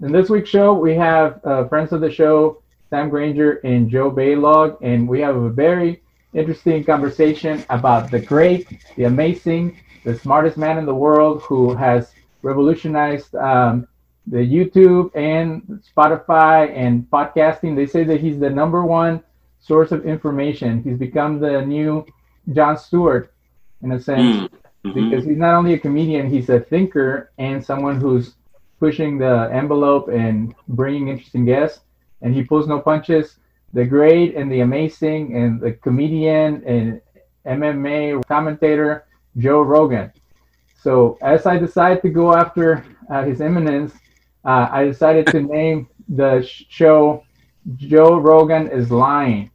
In this week's show, we have uh, friends of the show, Sam Granger and Joe Baylog, and we have a very interesting conversation about the great, the amazing, the smartest man in the world who has revolutionized um, the YouTube and Spotify and podcasting. They say that he's the number one source of information. He's become the new Jon Stewart in a sense mm-hmm. because he's not only a comedian, he's a thinker and someone who's pushing the envelope and bringing interesting guests. And he pulls no punches. The great and the amazing and the comedian and MMA commentator Joe Rogan. So as I decided to go after uh, his eminence, uh, I decided to name the show Joe Rogan is lying.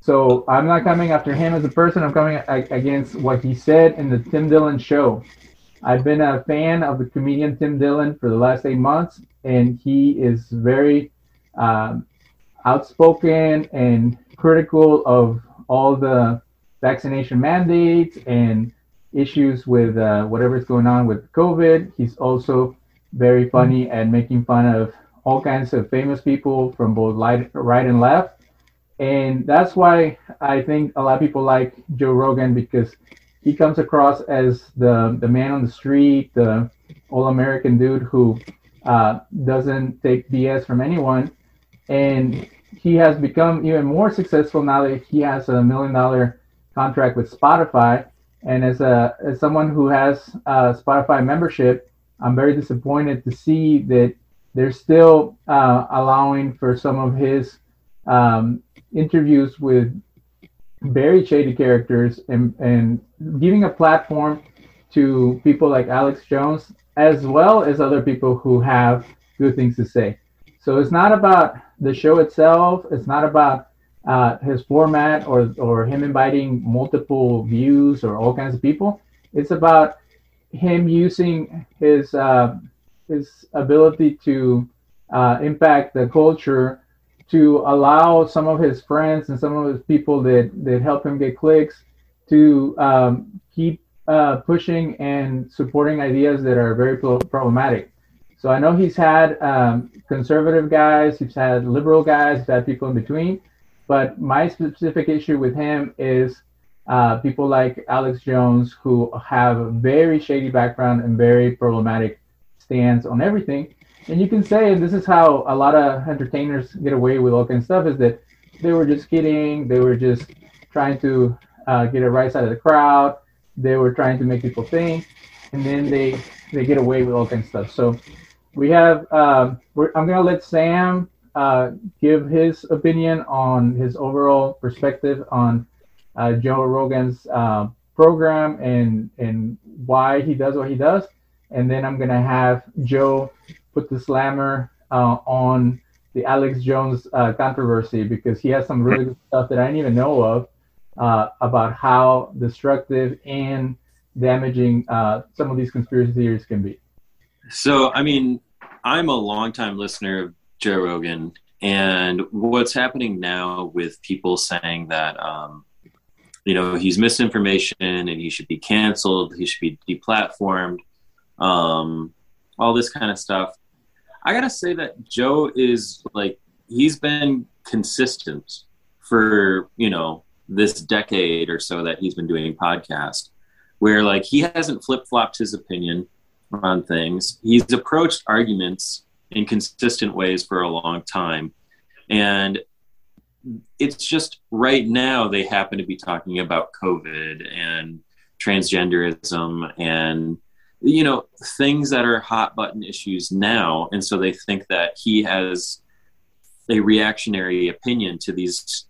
So I'm not coming after him as a person. I'm coming against what he said in the Tim Dillon show. I've been a fan of the comedian Tim Dillon for the last eight months, and he is very um, outspoken and critical of all the vaccination mandates and issues with uh, whatever's going on with COVID. He's also very funny at making fun of all kinds of famous people from both right and left and that's why I think a lot of people like Joe Rogan because he comes across as the the man on the street, the all American dude who uh, doesn't take BS from anyone, and he has become even more successful now that he has a million dollar contract with Spotify. And as a as someone who has a Spotify membership, I'm very disappointed to see that they're still uh, allowing for some of his um, interviews with very shady characters and, and giving a platform to people like Alex Jones as well as other people who have good things to say. So it's not about the show itself. It's not about uh, his format or, or him inviting multiple views or all kinds of people. It's about him using his uh, his ability to uh, impact the culture to allow some of his friends and some of his people that that help him get clicks to um, keep uh, pushing and supporting ideas that are very problematic. So I know he's had um, conservative guys, he's had liberal guys, he's had people in between. But my specific issue with him is uh, people like Alex Jones who have a very shady background and very problematic stance on everything and you can say, and this is how a lot of entertainers get away with all kinds of stuff, is that they were just kidding, they were just trying to uh, get a right side of the crowd, they were trying to make people think, and then they they get away with all kinds of stuff. So we have, um, I'm gonna let Sam uh, give his opinion on his overall perspective on uh, Joe Rogan's uh, program and and why he does what he does, and then I'm gonna have Joe put the slammer uh, on the Alex Jones uh, controversy because he has some really good stuff that I didn't even know of uh, about how destructive and damaging uh, some of these conspiracy theories can be. So, I mean, I'm a longtime listener of Joe Rogan, and what's happening now with people saying that, um, you know, he's misinformation and he should be canceled, he should be deplatformed, um, all this kind of stuff. I gotta say that Joe is like he's been consistent for you know this decade or so that he's been doing podcast where like he hasn't flip-flopped his opinion on things. He's approached arguments in consistent ways for a long time. And it's just right now they happen to be talking about covid and transgenderism and you know things that are hot button issues now and so they think that he has a reactionary opinion to these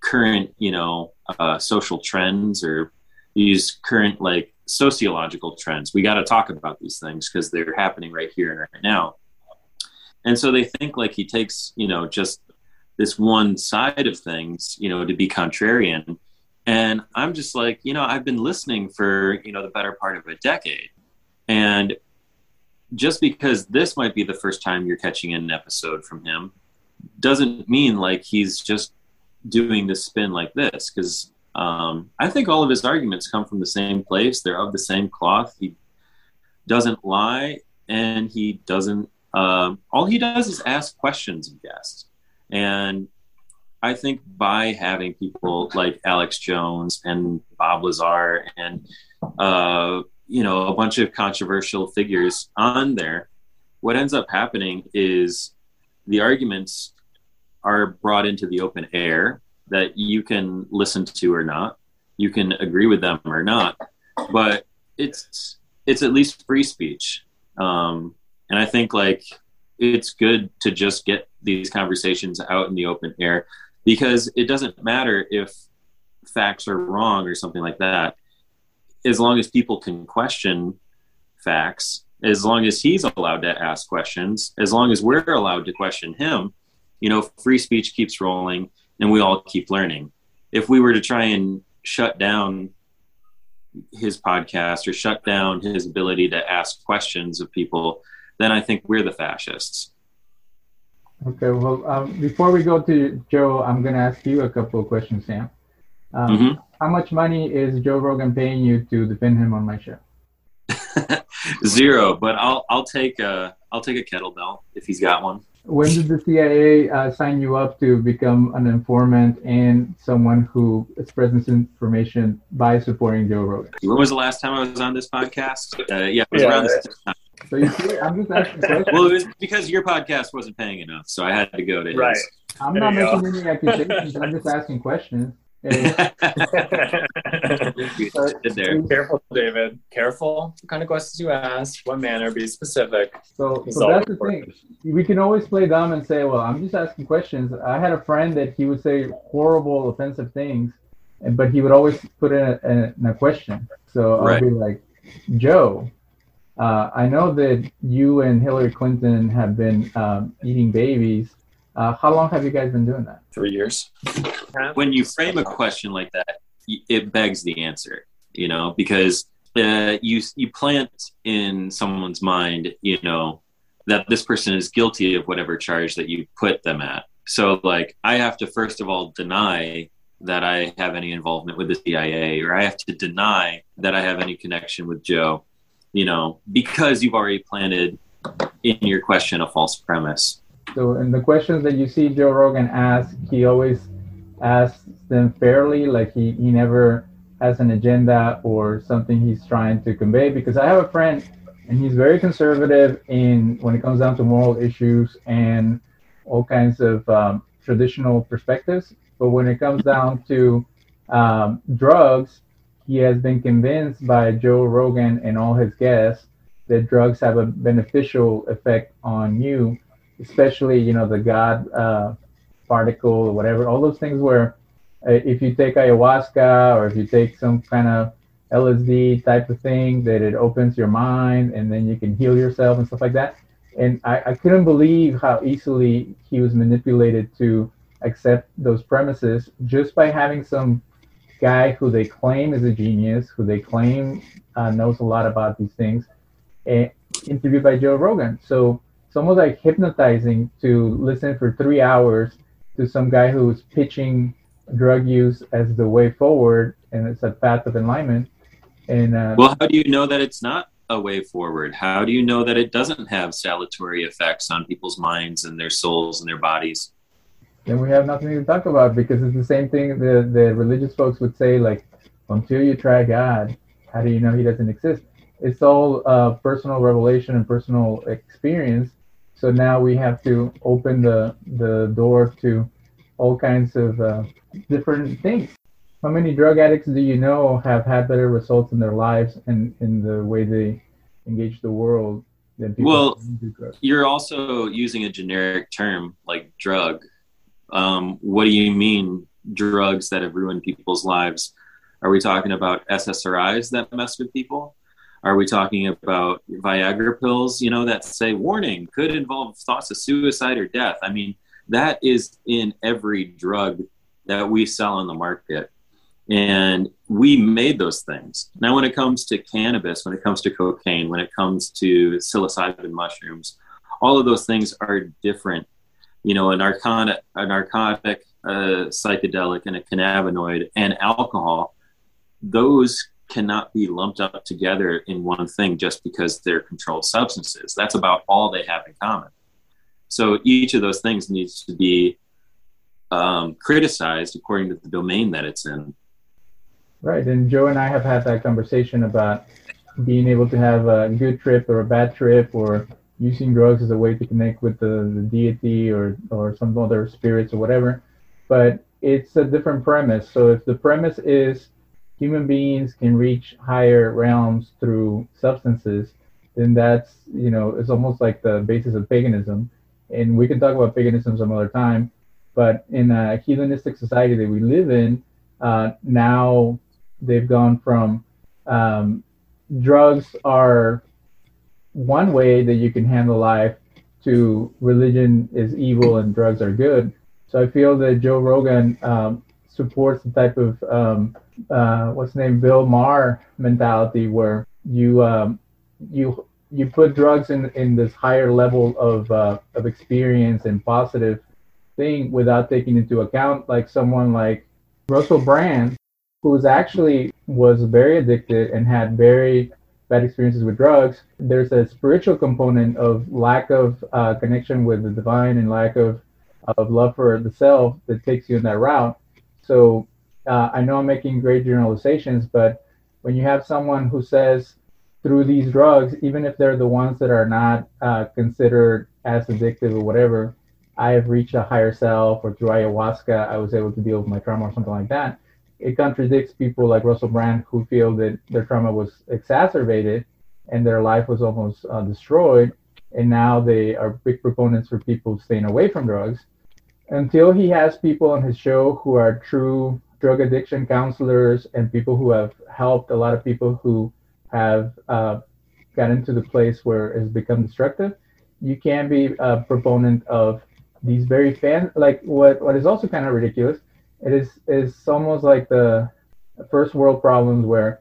current you know uh, social trends or these current like sociological trends. We got to talk about these things because they're happening right here and right now. And so they think like he takes you know just this one side of things you know to be contrarian. And i'm just like you know i've been listening for you know the better part of a decade and just because this might be the first time you're catching an episode from him doesn't mean like he's just doing this spin like this because um, I think all of his arguments come from the same place. They're of the same cloth. He doesn't lie and he doesn't Um, all he does is ask questions of guests. And I think by having people like Alex Jones and Bob Lazar and, uh, you know, a bunch of controversial figures on there, what ends up happening is the arguments are brought into the open air that you can listen to or not. You can agree with them or not, but it's it's at least free speech. Um, and I think like it's good to just get these conversations out in the open air because it doesn't matter if facts are wrong or something like that. As long as people can question facts, as long as he's allowed to ask questions, as long as we're allowed to question him, you know, free speech keeps rolling and we all keep learning. If we were to try and shut down his podcast or shut down his ability to ask questions of people, then I think we're the fascists. Okay, well, um, before we go to Joe, I'm going to ask you a couple of questions, Sam. Um, mm-hmm. How much money is Joe Rogan paying you to defend him on my show? Zero, but I'll I'll take a I'll take a kettlebell if he's got one. When did the CIA uh, sign you up to become an informant and someone who spreads information by supporting Joe Rogan? When was the last time I was on this podcast? Uh, yeah, it was yeah, around this time. So you see, I'm just asking questions. Well, it was because your podcast wasn't paying enough, so I had to go to right. His. I'm there not making go. any accusations. I'm just asking questions. Careful, David. Careful. What kind of questions you ask? What manner? Be specific. So, so that's the thing. We can always play dumb and say, "Well, I'm just asking questions." I had a friend that he would say horrible, offensive things, but he would always put in a, in a question. So I'll be like, "Joe, uh, I know that you and Hillary Clinton have been um, eating babies. Uh, how long have you guys been doing that? Three years. When you frame a question like that, it begs the answer, you know, because uh, you you plant in someone's mind, you know, that this person is guilty of whatever charge that you put them at. So, like, I have to first of all deny that I have any involvement with the CIA, or I have to deny that I have any connection with Joe, you know, because you've already planted in your question a false premise. So, in the questions that you see Joe Rogan ask, he always asks them fairly, like he, he never has an agenda or something he's trying to convey. Because I have a friend, and he's very conservative in when it comes down to moral issues and all kinds of um, traditional perspectives. But when it comes down to um, drugs, he has been convinced by Joe Rogan and all his guests that drugs have a beneficial effect on you especially you know the God uh, particle or whatever, all those things where uh, if you take ayahuasca or if you take some kind of LSD type of thing, that it opens your mind and then you can heal yourself and stuff like that. And I, I couldn't believe how easily he was manipulated to accept those premises just by having some guy who they claim is a genius, who they claim uh, knows a lot about these things, and interviewed by Joe Rogan. So it's almost like hypnotizing to listen for three hours to some guy who's pitching drug use as the way forward and it's a path of enlightenment. And uh, well, how do you know that it's not a way forward? How do you know that it doesn't have salutary effects on people's minds and their souls and their bodies? Then we have nothing to talk about because it's the same thing the the religious folks would say like, until you try God, how do you know He doesn't exist? It's all uh, personal revelation and personal experience so now we have to open the, the door to all kinds of uh, different things. How many drug addicts do you know have had better results in their lives and in the way they engage the world than people well, You're also using a generic term like drug. Um, what do you mean drugs that have ruined people's lives? Are we talking about SSRIs that mess with people? Are we talking about Viagra pills, you know, that say warning could involve thoughts of suicide or death? I mean, that is in every drug that we sell on the market. And we made those things. Now, when it comes to cannabis, when it comes to cocaine, when it comes to psilocybin mushrooms, all of those things are different. You know, a narcotic, a narcotic, a psychedelic, and a cannabinoid, and alcohol, those cannot be lumped up together in one thing just because they're controlled substances. That's about all they have in common. So each of those things needs to be um, criticized according to the domain that it's in. Right, and Joe and I have had that conversation about being able to have a good trip or a bad trip, or using drugs as a way to connect with the, the deity or or some other spirits or whatever. But it's a different premise. So if the premise is human beings can reach higher realms through substances, then that's you know it's almost like the basis of paganism. And we can talk about paganism some other time. But in a hedonistic society that we live in, uh, now they've gone from um, drugs are one way that you can handle life to religion is evil and drugs are good. So I feel that Joe Rogan um, supports the type of um, uh, what's named Bill Maher mentality where you um, you you put drugs in in this higher level of uh, of experience and positive thing without taking into account like someone like Russell Brand who actually was very addicted and had very bad experiences with drugs, there's a spiritual component of lack of uh, connection with the divine and lack of of love for the self that takes you in that route. So uh, I know I'm making great generalizations, but when you have someone who says through these drugs, even if they're the ones that are not uh, considered as addictive or whatever, I have reached a higher self, or through ayahuasca, I was able to deal with my trauma or something like that it contradicts people like Russell Brand who feel that their trauma was exacerbated and their life was almost uh, destroyed, and now they are big proponents for people staying away from drugs. Until he has people on his show who are true drug addiction counselors and people who have helped a lot of people who have uh, gotten to the place where it's become destructive, you can be a proponent of these very fan like what what is also kind of ridiculous it is is almost like the first world problems where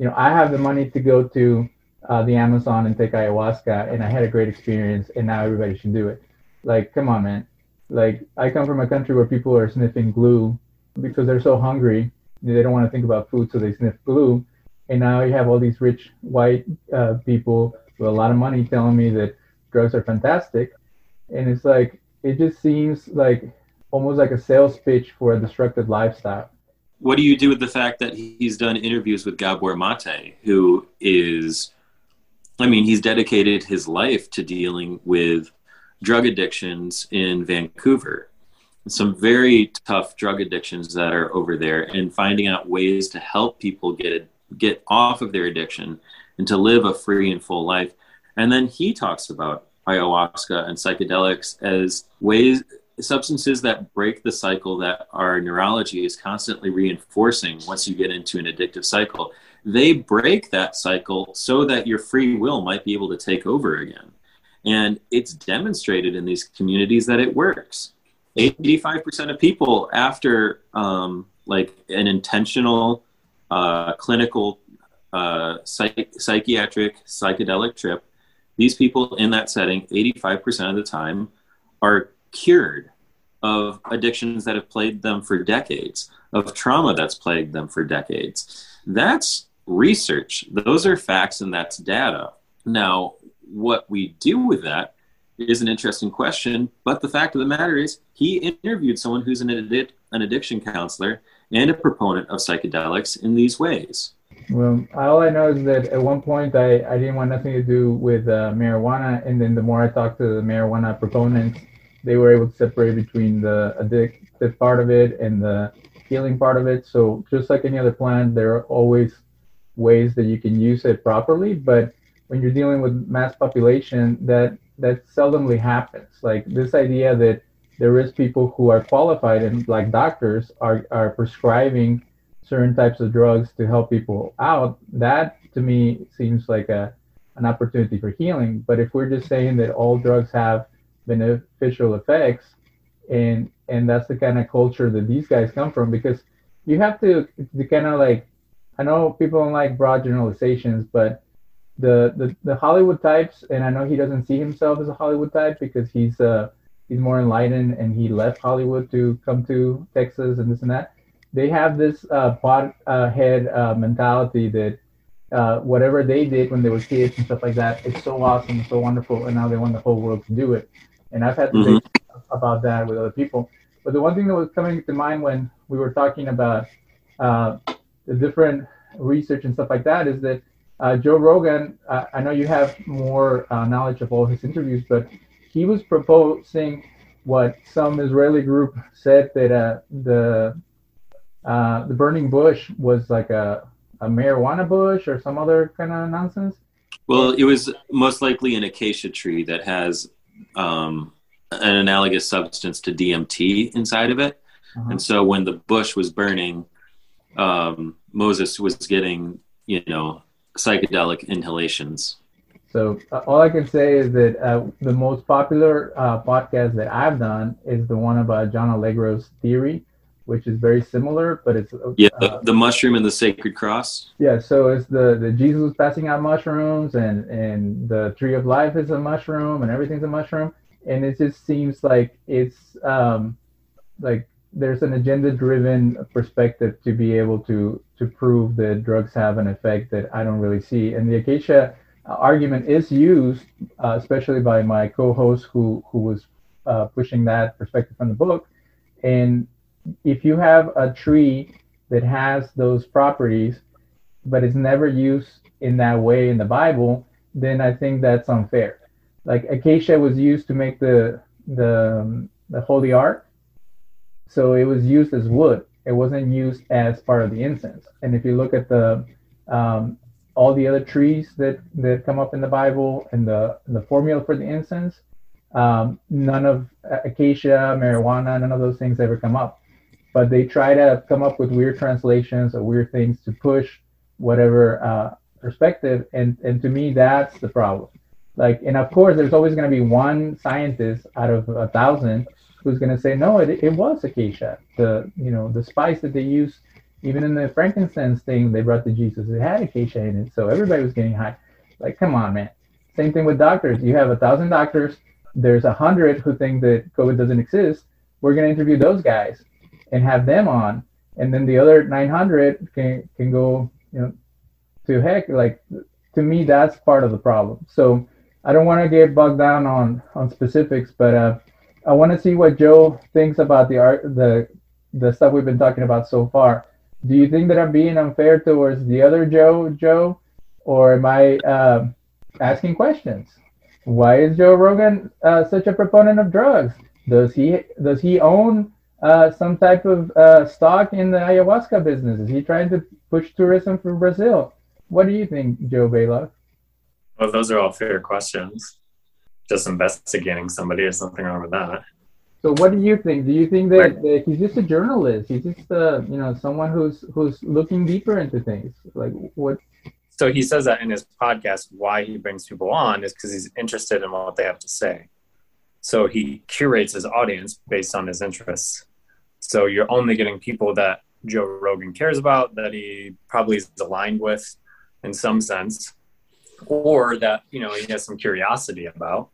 you know I have the money to go to uh, the Amazon and take ayahuasca, and I had a great experience, and now everybody should do it. Like, come on, man. Like, I come from a country where people are sniffing glue because they're so hungry, they don't want to think about food, so they sniff glue. And now you have all these rich white uh, people with a lot of money telling me that drugs are fantastic, and it's like it just seems like almost like a sales pitch for a destructive lifestyle. What do you do with the fact that he's done interviews with Gabor Mate, who is, I mean, he's dedicated his life to dealing with drug addictions in Vancouver. Some very tough drug addictions that are over there, and finding out ways to help people get get off of their addiction and to live a free and full life. And then he talks about ayahuasca and psychedelics as ways substances that break the cycle that our neurology is constantly reinforcing once you get into an addictive cycle they break that cycle so that your free will might be able to take over again and it's demonstrated in these communities that it works 85% of people after um, like an intentional uh, clinical uh, psych- psychiatric psychedelic trip these people in that setting 85% of the time are cured of addictions that have plagued them for decades, of trauma that's plagued them for decades. That's research. Those are facts and that's data. Now, what we do with that is an interesting question, but the fact of the matter is, he interviewed someone who's an, addic- an addiction counselor and a proponent of psychedelics in these ways. Well, all I know is that at one point I, I didn't want nothing to do with uh, marijuana, and then the more I talked to the marijuana proponents, they were able to separate between the addictive part of it and the healing part of it. So just like any other plant, there are always ways that you can use it properly. But when you're dealing with mass population, that that seldomly happens. Like this idea that there is people who are qualified and like doctors are, are prescribing certain types of drugs to help people out, that to me seems like a an opportunity for healing. But if we're just saying that all drugs have beneficial effects and and that's the kind of culture that these guys come from because you have to to kind of like i know people don't like broad generalizations but the, the the hollywood types and i know he doesn't see himself as a hollywood type because he's uh he's more enlightened and he left hollywood to come to texas and this and that they have this uh, pot uh, head uh, mentality that uh, whatever they did when they were kids and stuff like that, it's so awesome, and so wonderful, and now they want the whole world to do it. And I've had to mm-hmm. about that with other people. But the one thing that was coming to mind when we were talking about uh, the different research and stuff like that is that uh, Joe Rogan, uh, I know you have more uh, knowledge of all his interviews, but he was proposing what some Israeli group said that uh, the uh, the burning bush was like a, a marijuana bush or some other kind of nonsense. Well, it was most likely an acacia tree that has um, an analogous substance to DMT inside of it. Uh-huh. And so when the bush was burning, um, Moses was getting, you know, psychedelic inhalations. So uh, all I can say is that uh, the most popular uh, podcast that I've done is the one about John Allegro's theory, which is very similar, but it's uh, yeah, the, the, mushroom and the sacred cross. Yeah, so it's the the Jesus passing out mushrooms, and and the tree of life is a mushroom, and everything's a mushroom, and it just seems like it's um like there's an agenda driven perspective to be able to to prove that drugs have an effect that I don't really see. And the acacia argument is used, uh, especially by my co-host who who was uh, pushing that perspective from the book. And if you have a tree that has those properties, but it's never used in that way in the Bible, then I think that's unfair. Like acacia was used to make the the um, the holy ark, so it was used as wood. It wasn't used as part of the incense. And if you look at the um, all the other trees that that come up in the Bible and the the formula for the incense, um, none of acacia, marijuana, none of those things ever come up. But they try to come up with weird translations or weird things to push whatever uh, perspective, and and to me that's the problem. Like, and of course, there's always going to be one scientist out of a thousand who's going to say no, it, it was acacia. The you know the spice that they use even in the frankincense thing they brought to Jesus, it had acacia in it, so everybody was getting high. Like, come on, man. Same thing with doctors. You have a thousand doctors. There's a hundred who think that COVID doesn't exist. We're gonna interview those guys and have them on, and then the other 900 can can go, you know, to heck. Like, to me, that's part of the problem. So I don't want to get bogged down on on specifics, but uh, I want to see what Joe thinks about the art, the the stuff we've been talking about so far do you think that I'm being unfair towards the other Joe, Joe, or am I uh, asking questions? Why is Joe Rogan uh, such a proponent of drugs? Does he does he own uh, some type of uh, stock in the ayahuasca business? Is he trying to push tourism for Brazil? What do you think, Joe Baylock? Well, those are all fair questions. Just investigating somebody, there's nothing wrong with that. So what do you think? Do you think that, that he's just a journalist? He's just uh, you know someone who's who's looking deeper into things. Like what? So he says that in his podcast. Why he brings people on is because he's interested in what they have to say. So he curates his audience based on his interests. So you're only getting people that Joe Rogan cares about, that he probably is aligned with in some sense, or that you know he has some curiosity about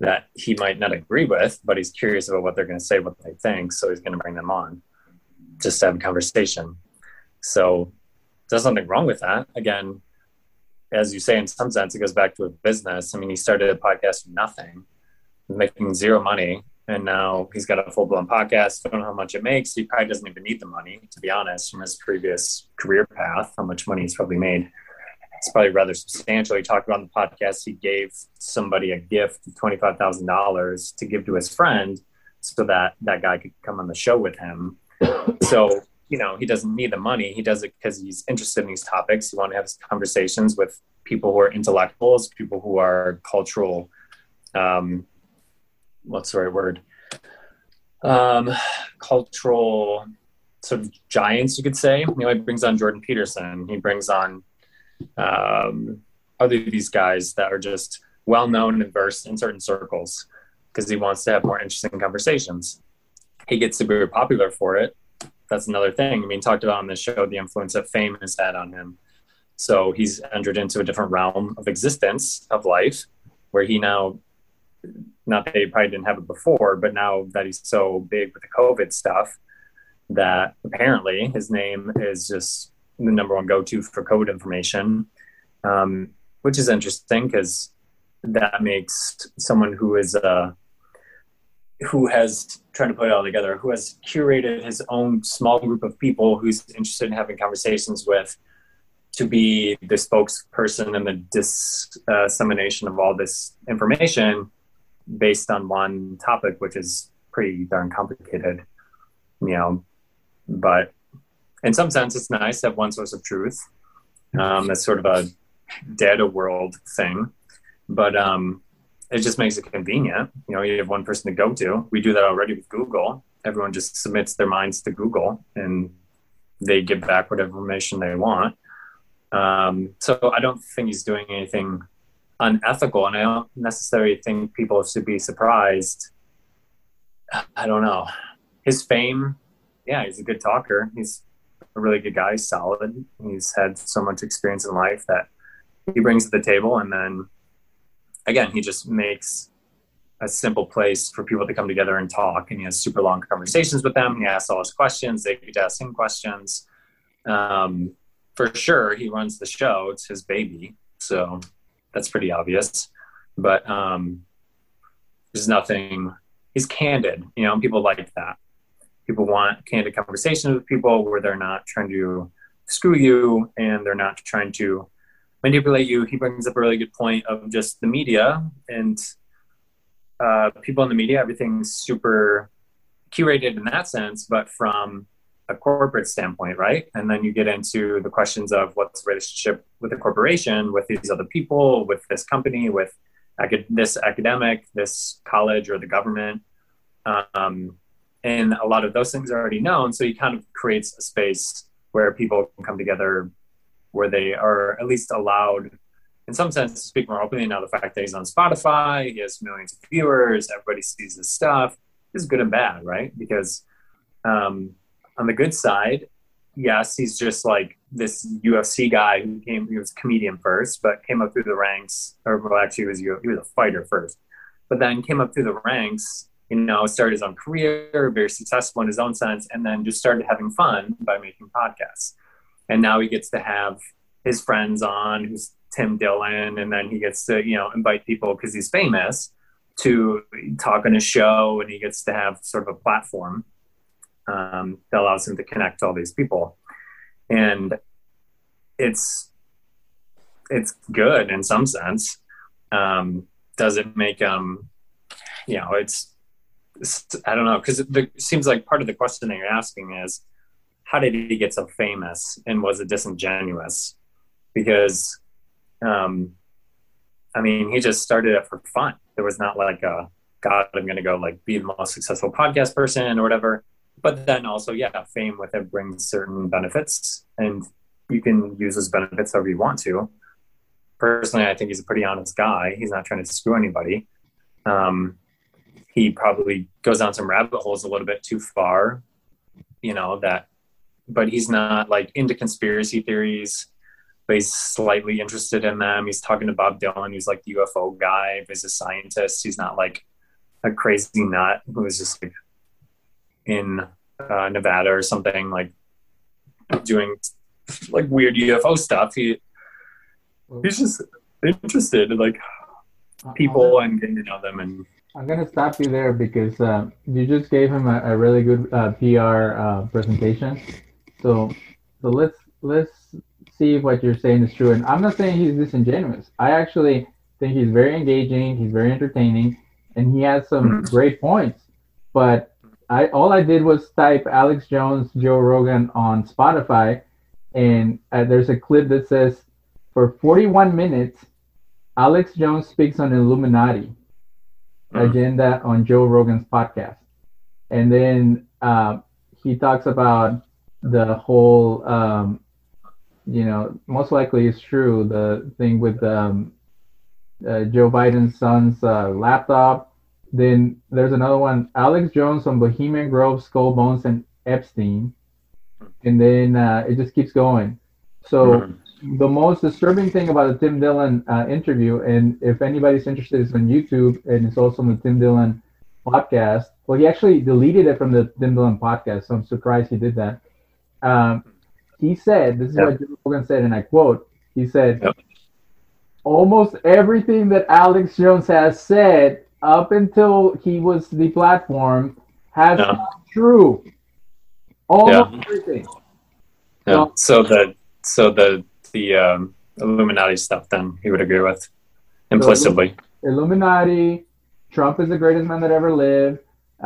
that he might not agree with, but he's curious about what they're going to say, what they think. So he's going to bring them on just to have a conversation. So there's nothing wrong with that. Again, as you say, in some sense, it goes back to a business. I mean, he started a podcast from nothing, making zero money. And now he's got a full blown podcast. Don't know how much it makes. He probably doesn't even need the money, to be honest, from his previous career path, how much money he's probably made it's probably rather substantial. He talked about on the podcast he gave somebody a gift of twenty five thousand dollars to give to his friend so that that guy could come on the show with him. So you know he doesn't need the money. He does it because he's interested in these topics. He wants to have conversations with people who are intellectuals, people who are cultural. Um, what's the right word? Um, cultural sort of giants, you could say. You know, he brings on Jordan Peterson. He brings on um, other these guys that are just well known and versed in certain circles because he wants to have more interesting conversations. He gets super popular for it. That's another thing. I mean, talked about on the show the influence that fame has had on him. So he's entered into a different realm of existence of life where he now, not that he probably didn't have it before, but now that he's so big with the COVID stuff, that apparently his name is just the number one go-to for code information, um, which is interesting because that makes someone who is uh, who has trying to put it all together, who has curated his own small group of people who's interested in having conversations with, to be the spokesperson and the dissemination of all this information based on one topic, which is pretty darn complicated, you know. But in some sense, it's nice to have one source of truth. Um, that's sort of a data world thing, but um, it just makes it convenient. You know, you have one person to go to. We do that already with Google. Everyone just submits their minds to Google, and they give back whatever information they want. Um, so I don't think he's doing anything unethical, and I don't necessarily think people should be surprised. I don't know. His fame, yeah, he's a good talker. He's a really good guy. He's solid. He's had so much experience in life that he brings to the table, and then again, he just makes a simple place for people to come together and talk. And he has super long conversations with them. He asks all his questions. They get to ask him questions. Um, for sure, he runs the show. It's his baby, so that's pretty obvious. But um, there's nothing. He's candid. You know, people like that. People want candid conversations with people where they're not trying to screw you and they're not trying to manipulate you. He brings up a really good point of just the media and uh, people in the media. Everything's super curated in that sense, but from a corporate standpoint, right? And then you get into the questions of what's the relationship with the corporation, with these other people, with this company, with this academic, this college, or the government. Um, and a lot of those things are already known. So he kind of creates a space where people can come together where they are at least allowed in some sense to speak more openly now the fact that he's on spotify he has millions of viewers everybody sees his stuff is good and bad right because um, on the good side yes he's just like this ufc guy who came he was a comedian first but came up through the ranks or well actually he was he was a fighter first but then came up through the ranks you know started his own career very successful in his own sense and then just started having fun by making podcasts. And now he gets to have his friends on who's tim dillon and then he gets to you know invite people because he's famous to talk on a show and he gets to have sort of a platform um, that allows him to connect to all these people. And it's it's good in some sense. Um, does it make um you know it's, it's i don't know because it seems like part of the question that you're asking is how did he get so famous and was it disingenuous? Because, um, I mean, he just started it for fun. There was not like a, God, I'm going to go like be the most successful podcast person or whatever. But then also, yeah, fame with it brings certain benefits and you can use those benefits however you want to. Personally, I think he's a pretty honest guy. He's not trying to screw anybody. Um, he probably goes down some rabbit holes a little bit too far, you know, that but he's not like into conspiracy theories, but he's slightly interested in them. He's talking to Bob Dylan, who's like the UFO guy, he's a scientist. He's not like a crazy nut who is just like in uh, Nevada or something like doing like weird UFO stuff. He he's just interested in like people and getting to know them and I'm gonna stop you there because uh, you just gave him a, a really good uh, PR uh, presentation, so, so let's let's see if what you're saying is true. And I'm not saying he's disingenuous. I actually think he's very engaging. He's very entertaining, and he has some mm-hmm. great points. But I all I did was type Alex Jones, Joe Rogan on Spotify, and uh, there's a clip that says, for 41 minutes, Alex Jones speaks on Illuminati mm-hmm. agenda on Joe Rogan's podcast, and then uh, he talks about the whole um, you know most likely it's true the thing with um, uh, Joe Biden's son's uh, laptop. Then there's another one, Alex Jones on Bohemian Grove, Skull Bones, and Epstein, and then uh, it just keeps going. So mm-hmm. The most disturbing thing about the Tim Dillon uh, interview, and if anybody's interested, it's on YouTube, and it's also on the Tim Dillon podcast. Well, he actually deleted it from the Tim Dillon podcast, so I'm surprised he did that. Um, he said, "This is Yep. what Joe Rogan said," and I quote: "He said." Yep. Almost everything that Alex Jones has said up until he was the platform has Yeah. come true. Almost everything. Yeah. Well- so the so the the um, Illuminati stuff then he would agree with implicitly. Illuminati, Trump is the greatest man that ever lived.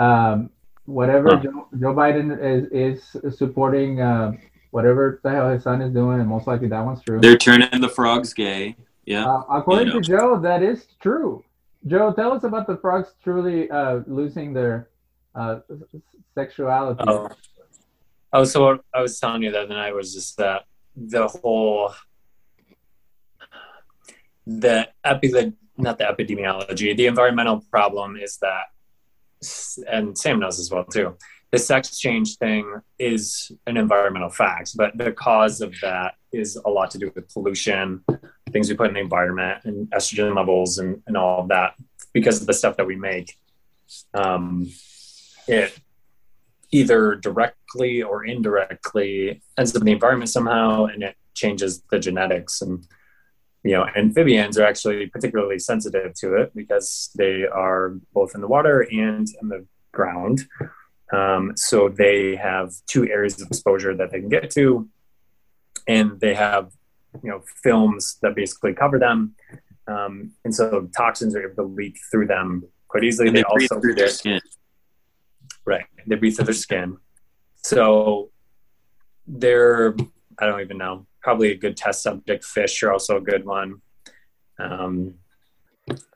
Um, whatever Huh. Joe, Joe Biden is, is supporting, uh, whatever the hell his son is doing, and most likely that one's true. They're turning the frogs gay. Yeah. Uh, according You know. to Joe, that is true. Joe, tell us about the frogs truly uh, losing their uh, sexuality. Oh. Oh, so what I was telling you the other night was just that the whole the epi not the epidemiology, the environmental problem is that, and Sam knows as well too. The sex change thing is an environmental fact, but the cause of that is a lot to do with pollution, things we put in the environment, and estrogen levels, and, and all of that because of the stuff that we make. Um, it either directly or indirectly ends up in the environment somehow and it changes the genetics. And you know amphibians are actually particularly sensitive to it because they are both in the water and in the ground. Um, so they have two areas of exposure that they can get to and they have you know films that basically cover them. Um, and so toxins are able to leak through them quite easily. And they breathe also through their skin. Right. They breathe through their skin. So they're, I don't even know, probably a good test subject. Fish are also a good one. Um,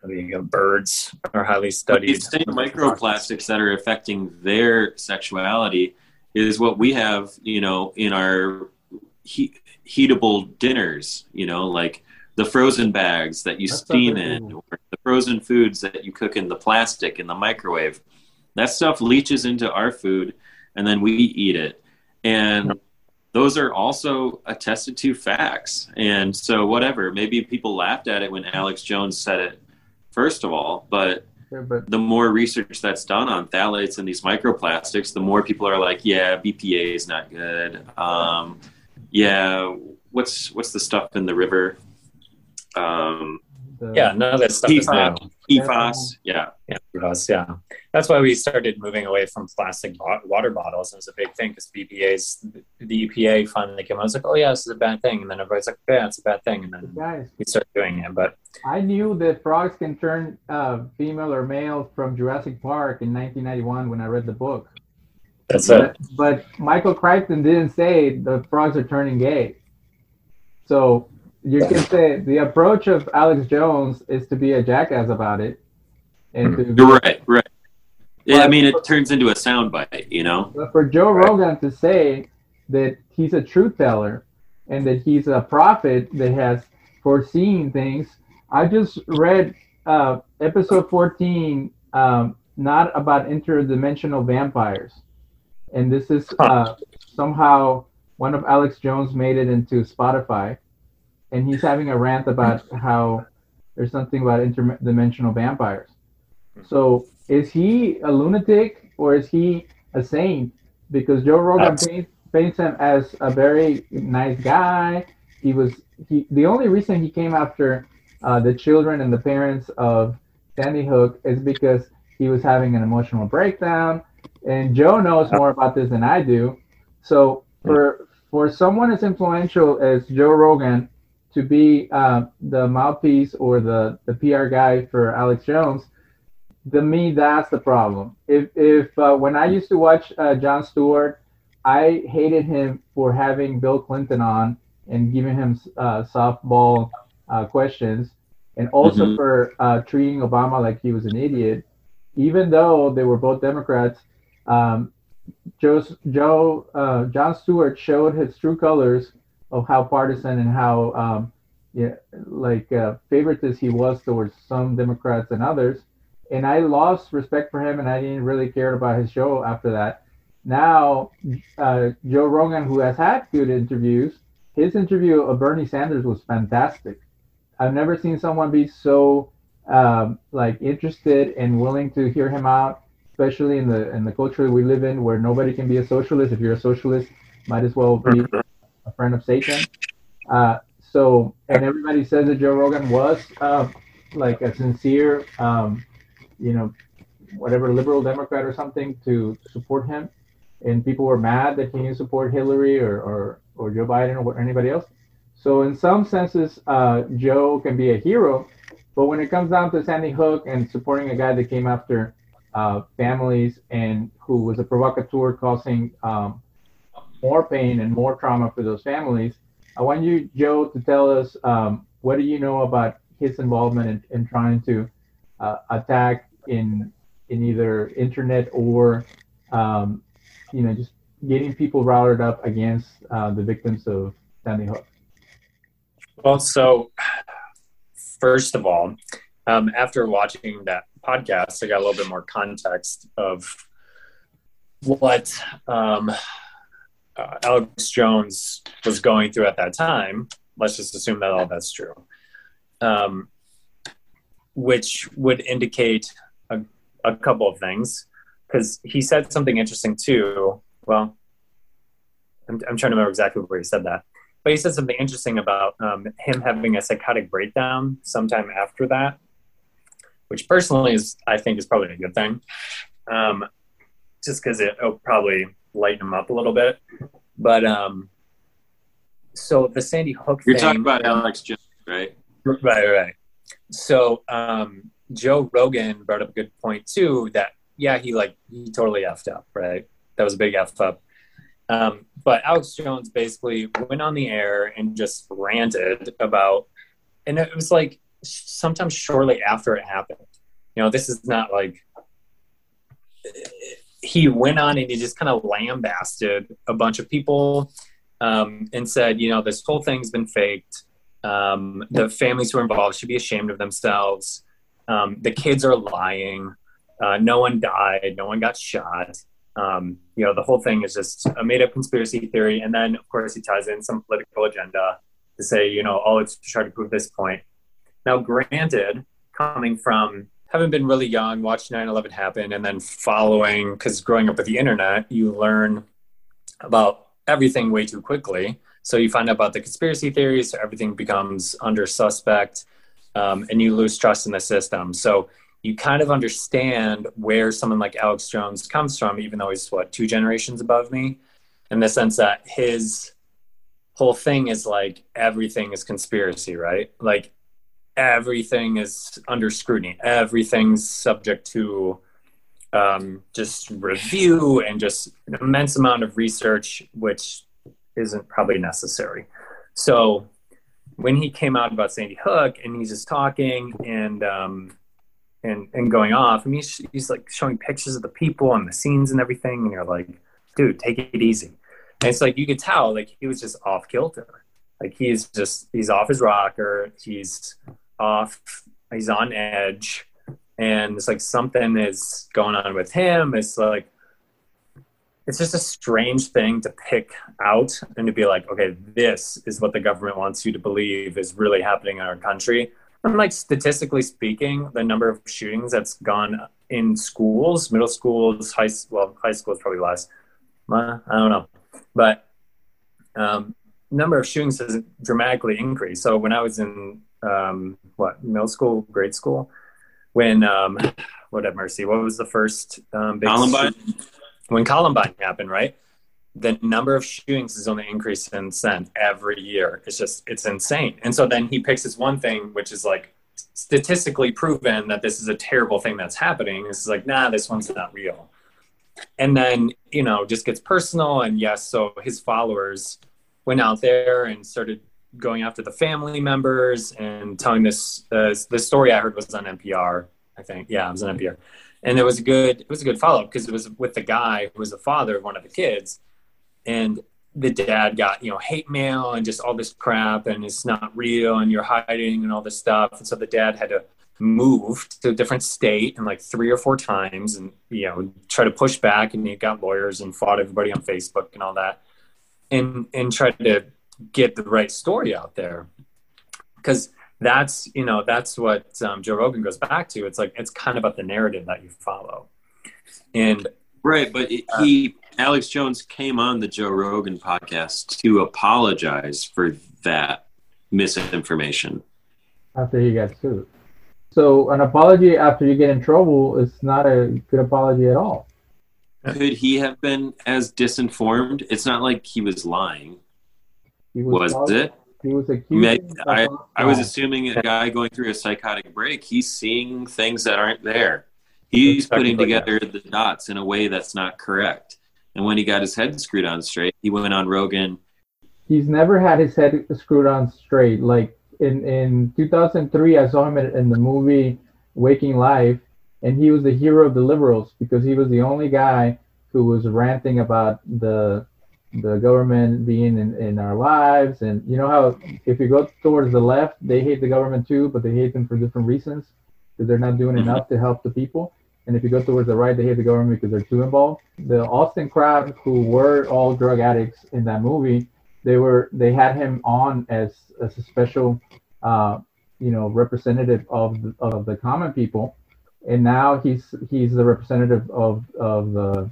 there you. Birds are highly These studied. same microplastics that are affecting their sexuality is what we have, you know, in our he- heatable dinners, you know, like the frozen bags that you That's steam in, or the frozen foods that you cook in the plastic in the microwave. That stuff leaches into our food and then we eat it. And those are also attested to facts. And so, whatever, maybe people laughed at it when Alex Jones said it, first of all, but but the more research that's done on phthalates and these microplastics, the more people are like, yeah, BPA is not good. Um, yeah, what's what's the stuff in the river? Um, Yeah, none of that stuff is PFAS. New. PFAS. Yeah, Yeah, for us, yeah. That's why we started moving away from plastic bo- water bottles. It was a big thing because BPA's, the EPA finally came out. I was like, oh, yeah, this is a bad thing. And then everybody's like, yeah, it's a bad thing. And then guys, we started doing it. But I knew that frogs can turn uh, female or male from Jurassic Park in 1991 when I read the book. that's it. But, but Michael Crichton didn't say the frogs are turning gay. So you can say the approach of Alex Jones is to be a jackass about it, and to you're right. Right. Yeah, I mean, it turns into a soundbite. You know. But for Joe Right. Rogan to say that he's a truth teller and that he's a prophet that has foreseen things, I just read uh, episode 14, um, not about interdimensional vampires. And this is uh, somehow one of Alex Jones made it into Spotify. And he's having a rant about how there's something about interdimensional vampires. So is he a lunatic or is he a saint? Because Joe Rogan paints, paints him as a very nice guy. He was he. The only reason he came after uh, the children and the parents of Sandy Hook is because he was having an emotional breakdown. And Joe knows more about this than I do. So for for someone as influential as Joe Rogan to be uh, the mouthpiece or the, the PR guy for Alex Jones, to me that's the problem. If if uh, when I used to watch uh, Jon Stewart, I hated him for having Bill Clinton on and giving him uh, softball uh, questions, and also Mhm. for uh, treating Obama like he was an idiot, even though they were both Democrats. Um, Joe, Joe uh, Jon Stewart showed his true colors of how partisan and how um, yeah, like uh, favoritist he was towards some Democrats and others. And I lost respect for him, and I didn't really care about his show after that. Now, uh, Joe Rogan, who has had good interviews, his interview of Bernie Sanders was fantastic. I've never seen someone be so um, like interested and willing to hear him out especially in the in the culture we live in, where nobody can be a socialist. If you're a socialist, might as well be a friend of Satan. Uh, so, and everybody says that Joe Rogan was uh, like a sincere, um, you know, whatever liberal Democrat or something to support him, and people were mad that he didn't support Hillary or or, or Joe Biden or anybody else. So, in some senses, uh, Joe can be a hero, but when it comes down to Sandy Hook and supporting a guy that came after uh, families and who was a provocateur causing um, more pain and more trauma for those families, I want you, Joe, to tell us um, what do you know about his involvement in, in trying to uh, attack in in either internet or um, you know just getting people routed up against uh, the victims of Sandy Hook. Well, so first of all, um, after watching that podcast, I got a little bit more context of what um, uh, Alex Jones was going through at that time. Let's just assume that all that's true, um, which would indicate a, a couple of things. Because he said something interesting too. Well, I'm, I'm trying to remember exactly where he said that but he said something interesting about um, him having a psychotic breakdown sometime after that, which personally is I think is probably a good thing, um, just because it'll probably lighten them up a little bit. But um, so the Sandy Hook. You're thing, talking about Alex Jones, right? Right, right. So um, Joe Rogan brought up a good point too. That yeah, he like he totally effed up, right? That was a big f up um, but Alex Jones basically went on the air and just ranted about, and it was like sometimes shortly after it happened. You know, this is not like he went on and he just kind of lambasted a bunch of people um, and said, you know, this whole thing's been faked. Um, the families who are involved should be ashamed of themselves. Um, the kids are lying. Uh, no one died. No one got shot. Um, you know, the whole thing is just a made up conspiracy theory. And then, of course, he ties in some political agenda to say, you know, oh, it's to try to prove this point. Now, granted, coming from having been really young, watched 9 11 happen, and then following, because growing up with the internet, you learn about everything way too quickly. So you find out about the conspiracy theories, so everything becomes under suspect, um, and you lose trust in the system. So you kind of understand where someone like Alex Jones comes from, even though he's what two generations above me, in the sense that his whole thing is like everything is conspiracy, right? Like everything is under scrutiny, everything's subject to um, just review and just an immense amount of research, which isn't probably necessary. So when he came out about Sandy Hook and he's just talking and um, and and going off. Mean, he's, he's like showing pictures of the people and the scenes and everything, and you're like, dude, take it easy. And it's like you could tell, like he was just off kilter. Like he's just he's off his rocker. He's off. He's on edge, and it's like something is going on with him. It's like it's just a strange thing to pick out and to be like, okay, this is what the government wants you to believe is really happening in our country from like statistically speaking, the number of shootings that's gone in schools, middle schools, high well, high school is probably less. I don't know, but um, number of shootings has dramatically increased. So when I was in um, what middle school, grade school, when um, what at mercy, what was the first um, big Columbine? When Columbine happened, right? the number of shootings is only increasing cent every year. It's just it's insane. And so then he picks this one thing, which is like statistically proven that this is a terrible thing that's happening. This is like, nah, this one's not real. And then you know just gets personal. And yes, so his followers went out there and started going after the family members and telling this uh, the story I heard was on NPR. I think yeah, it was on NPR. And it was a good it was a good follow up because it was with the guy who was the father of one of the kids and the dad got you know hate mail and just all this crap and it's not real and you're hiding and all this stuff and so the dad had to move to a different state and like three or four times and you know try to push back and he got lawyers and fought everybody on facebook and all that and and tried to get the right story out there because that's you know that's what um, joe rogan goes back to it's like it's kind of about the narrative that you follow And right, but it, he Alex Jones came on the Joe Rogan podcast to apologize for that misinformation. After he got sued. So an apology after you get in trouble is not a good apology at all. Could he have been as disinformed? It's not like he was lying. He Was probably- it? He was accused. I, I was assuming a guy going through a psychotic break, he's seeing things that aren't there. He's putting together the dots in a way that's not correct. And when he got his head screwed on straight, he went on Rogan. he's never had his head screwed on straight. Like in in 2003, I saw him in, in the movie Waking Life, and he was the hero of the liberals because he was the only guy who was ranting about the the government being in, in our lives. And you know how if you go towards the left they hate the government too but they hate them for different reasons because they're not doing enough to help the people. And if you go towards the right they hate the government because they're too involved. The austin crowd who were all drug addicts in that movie they were they had him on as as a special uh, you know representative of the, of the common people. And now he's he's the representative of of the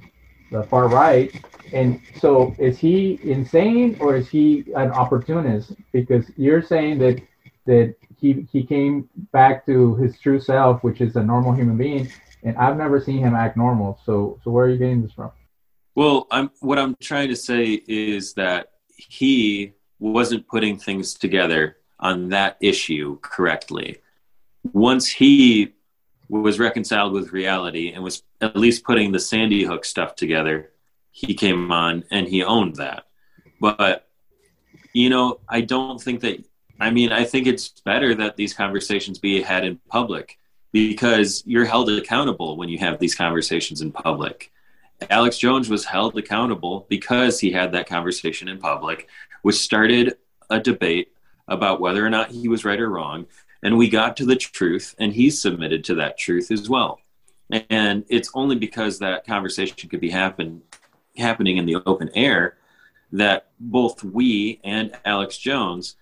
the far right. And so is he insane or is he an opportunist? Because you're saying that that he he came back to his true self which is a normal human being and i've never seen him act normal. So so where are you getting this from? Well, I'm what I'm trying to say is that he wasn't putting things together on that issue correctly. Once he was reconciled with reality and was at least putting the Sandy Hook stuff together, he came on and he owned that. But you know, I don't think that I mean, I think it's better that these conversations be had in public because you're held accountable when you have these conversations in public. Alex Jones was held accountable because he had that conversation in public, which started a debate about whether or not he was right or wrong. And we got to the truth, and he submitted to that truth as well. And it's only because that conversation could be happen, happening in the open air that both we and Alex Jones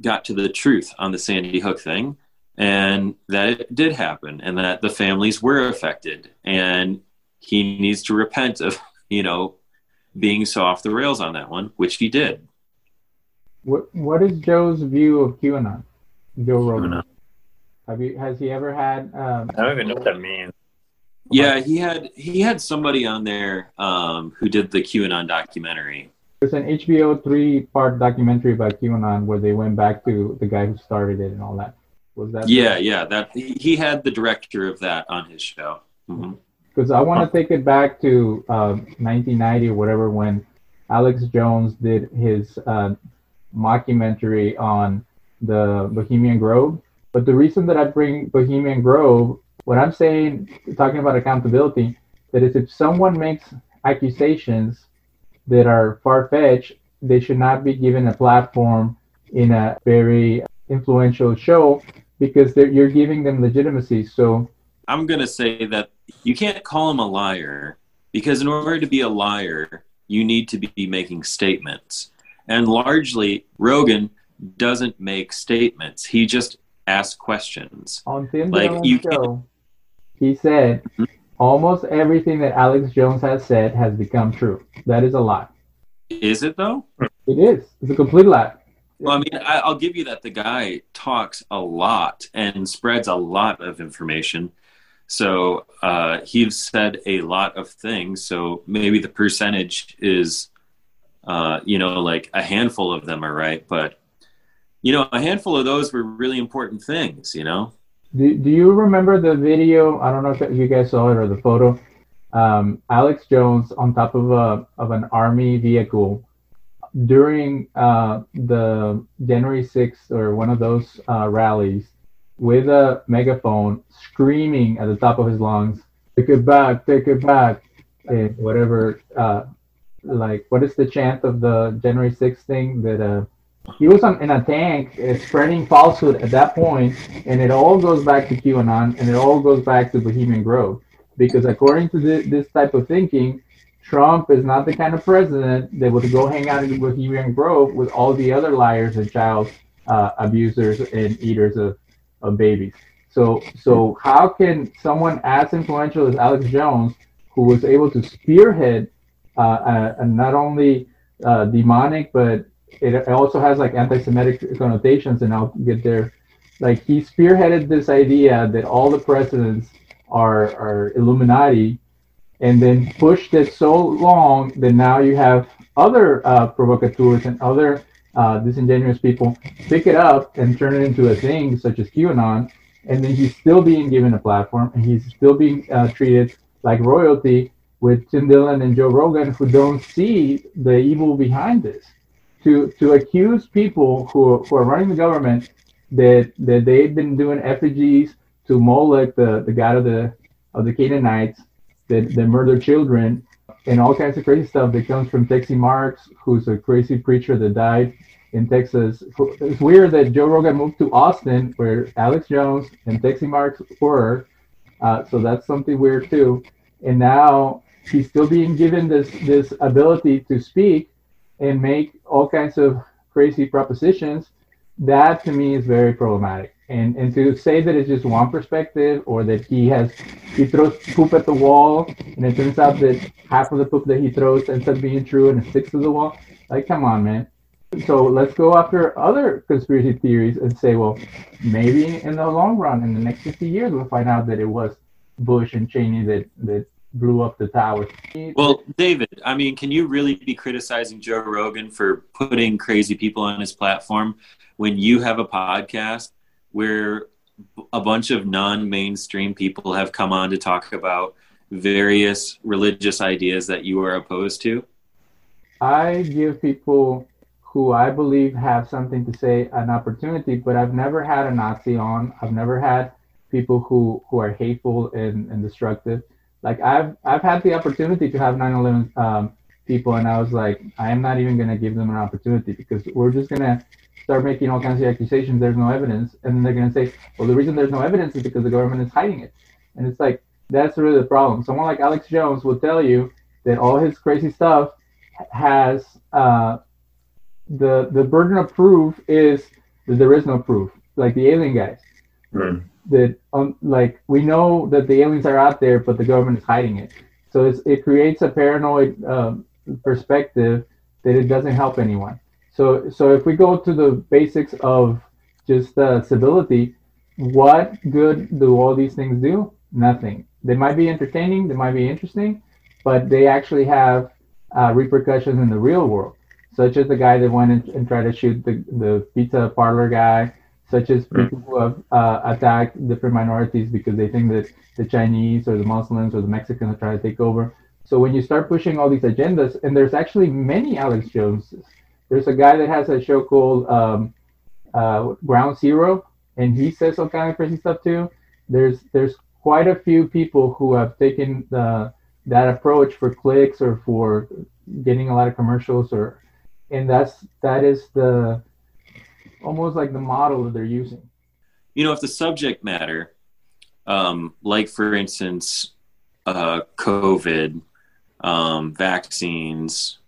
got to the truth on the Sandy Hook thing, and that it did happen, and that the families were affected, and he needs to repent of you know being so off the rails on that one, which he did. what what is joe's view of qanon joe rogan have you has he ever had um I don't even know what that means. Yeah, he had he had somebody on there um, who did the QAnon documentary. There's an HBO three-part documentary about QAnon where they went back to the guy who started it and all that. Was that? Yeah, yeah, that he he had the director of that on his show. hmm Because I want to take it back to uh, 1990 or whatever when Alex Jones did his uh, mockumentary on the Bohemian Grove. But the reason that I bring Bohemian Grove, what I'm saying, talking about accountability, that is if someone makes accusations that are far fetched, they should not be given a platform in a very influential show because you're giving them legitimacy. So I'm gonna say that you can't call him a liar because in order to be a liar, you need to be making statements. And largely, Rogan doesn't make statements. He just asks questions. on Tim Like, Dillon's you show, he said Mhm. almost everything that Alex Jones has said has become true. That is a lie. Is it though? It is. It's a complete lie. Well, I mean, I, I'll give you that the guy talks a lot and spreads a lot of information. So uh, he's said a lot of things. So maybe the percentage is, uh, you know, like a handful of them are right. But, you know, a handful of those were really important things, you know? Do, do you remember the video? I don't know if you guys saw it or the photo. Um, Alex Jones on top of a of an army vehicle during uh, the January 6th or one of those uh, rallies with a megaphone screaming at the top of his lungs, "Take it back! Take it back!" And whatever. Uh, like, what is the chant of the January 6th thing that uh, he was in a tank uh, spreading falsehood at that point, and it all goes back to QAnon, and it all goes back to Bohemian Grove, because according to thi- this type of thinking, Trump is not the kind of president that would go hang out in Bohemian Grove with all the other liars and child uh, abusers and eaters of, of babies. So, so how can someone as influential as Alex Jones, who was able to spearhead uh, uh, not only uh, demonic, but it also has like anti-Semitic connotations, and I'll get there. Like he spearheaded this idea that all the presidents are are Illuminati, and then pushed it so long that now you have other uh, provocateurs and other uh, disingenuous people pick it up and turn it into a thing such as QAnon, and then he's still being given a platform and he's still being uh, treated like royalty with Tim Dillon and Joe Rogan who don't see the evil behind this. To to accuse people who, who are running the government that that they've been doing effigies to Moloch, the, the god of the of the Canaanites, that, that murder children, and all kinds of crazy stuff that comes from Texe Marrs, who's a crazy preacher that died in Texas. It's weird that Joe Rogan moved to Austin, where Alex Jones and Texe Marrs were. Uh, so that's something weird too. And now he's still being given this this ability to speak and make all kinds of crazy propositions. That to me is very problematic. And and to say that it's just one perspective or that he has he throws poop at the wall and it turns out that half of the poop that he throws ends up being true and it sticks to the wall. Like come on, man so let's go after other conspiracy theories and say, well, maybe in the long run, in the next 50 years, we'll find out that it was Bush and Cheney that, that blew up the towers. Well, David, I mean, can you really be criticizing Joe Rogan for putting crazy people on his platform when you have a podcast where a bunch of non mainstream people have come on to talk about various religious ideas that you are opposed to? I give people who I believe have something to say an opportunity, but I've never had a Nazi on. I've never had people who, who are hateful and, and destructive. Like I've I've had the opportunity to have 9/11 um, people, and I was like, I am not even gonna give them an opportunity because we're just gonna start making all kinds of accusations. There's no evidence, and they're gonna say, well, the reason there's no evidence is because the government is hiding it, and it's like that's really the problem. Someone like Alex Jones will tell you that all his crazy stuff has uh, the the burden of proof is that there is no proof, like the alien guys. Mm. That um, like we know that the aliens are out there, but the government is hiding it. So it creates a paranoid um, perspective that it doesn't help anyone. So so if we go to the basics of just uh, civility, what good do all these things do? Nothing. They might be entertaining, they might be interesting, but they actually have uh, repercussions in the real world such as the guy that went and, and tried to shoot the, the pizza parlor guy, such as hmm. people who have uh, attacked different minorities because they think that the Chinese or the Muslims or the Mexicans are trying to take over. So when you start pushing all these agendas, and there's actually many Alex Joneses. There's a guy that has a show called um, uh, Ground Zero, and he says all kind of crazy stuff too. There's there's quite a few people who have taken the, that approach for clicks or for getting a lot of commercials or and that's that is the almost like the model that they're using. You know if the subject matter um, like for instance uh, covid um, vaccines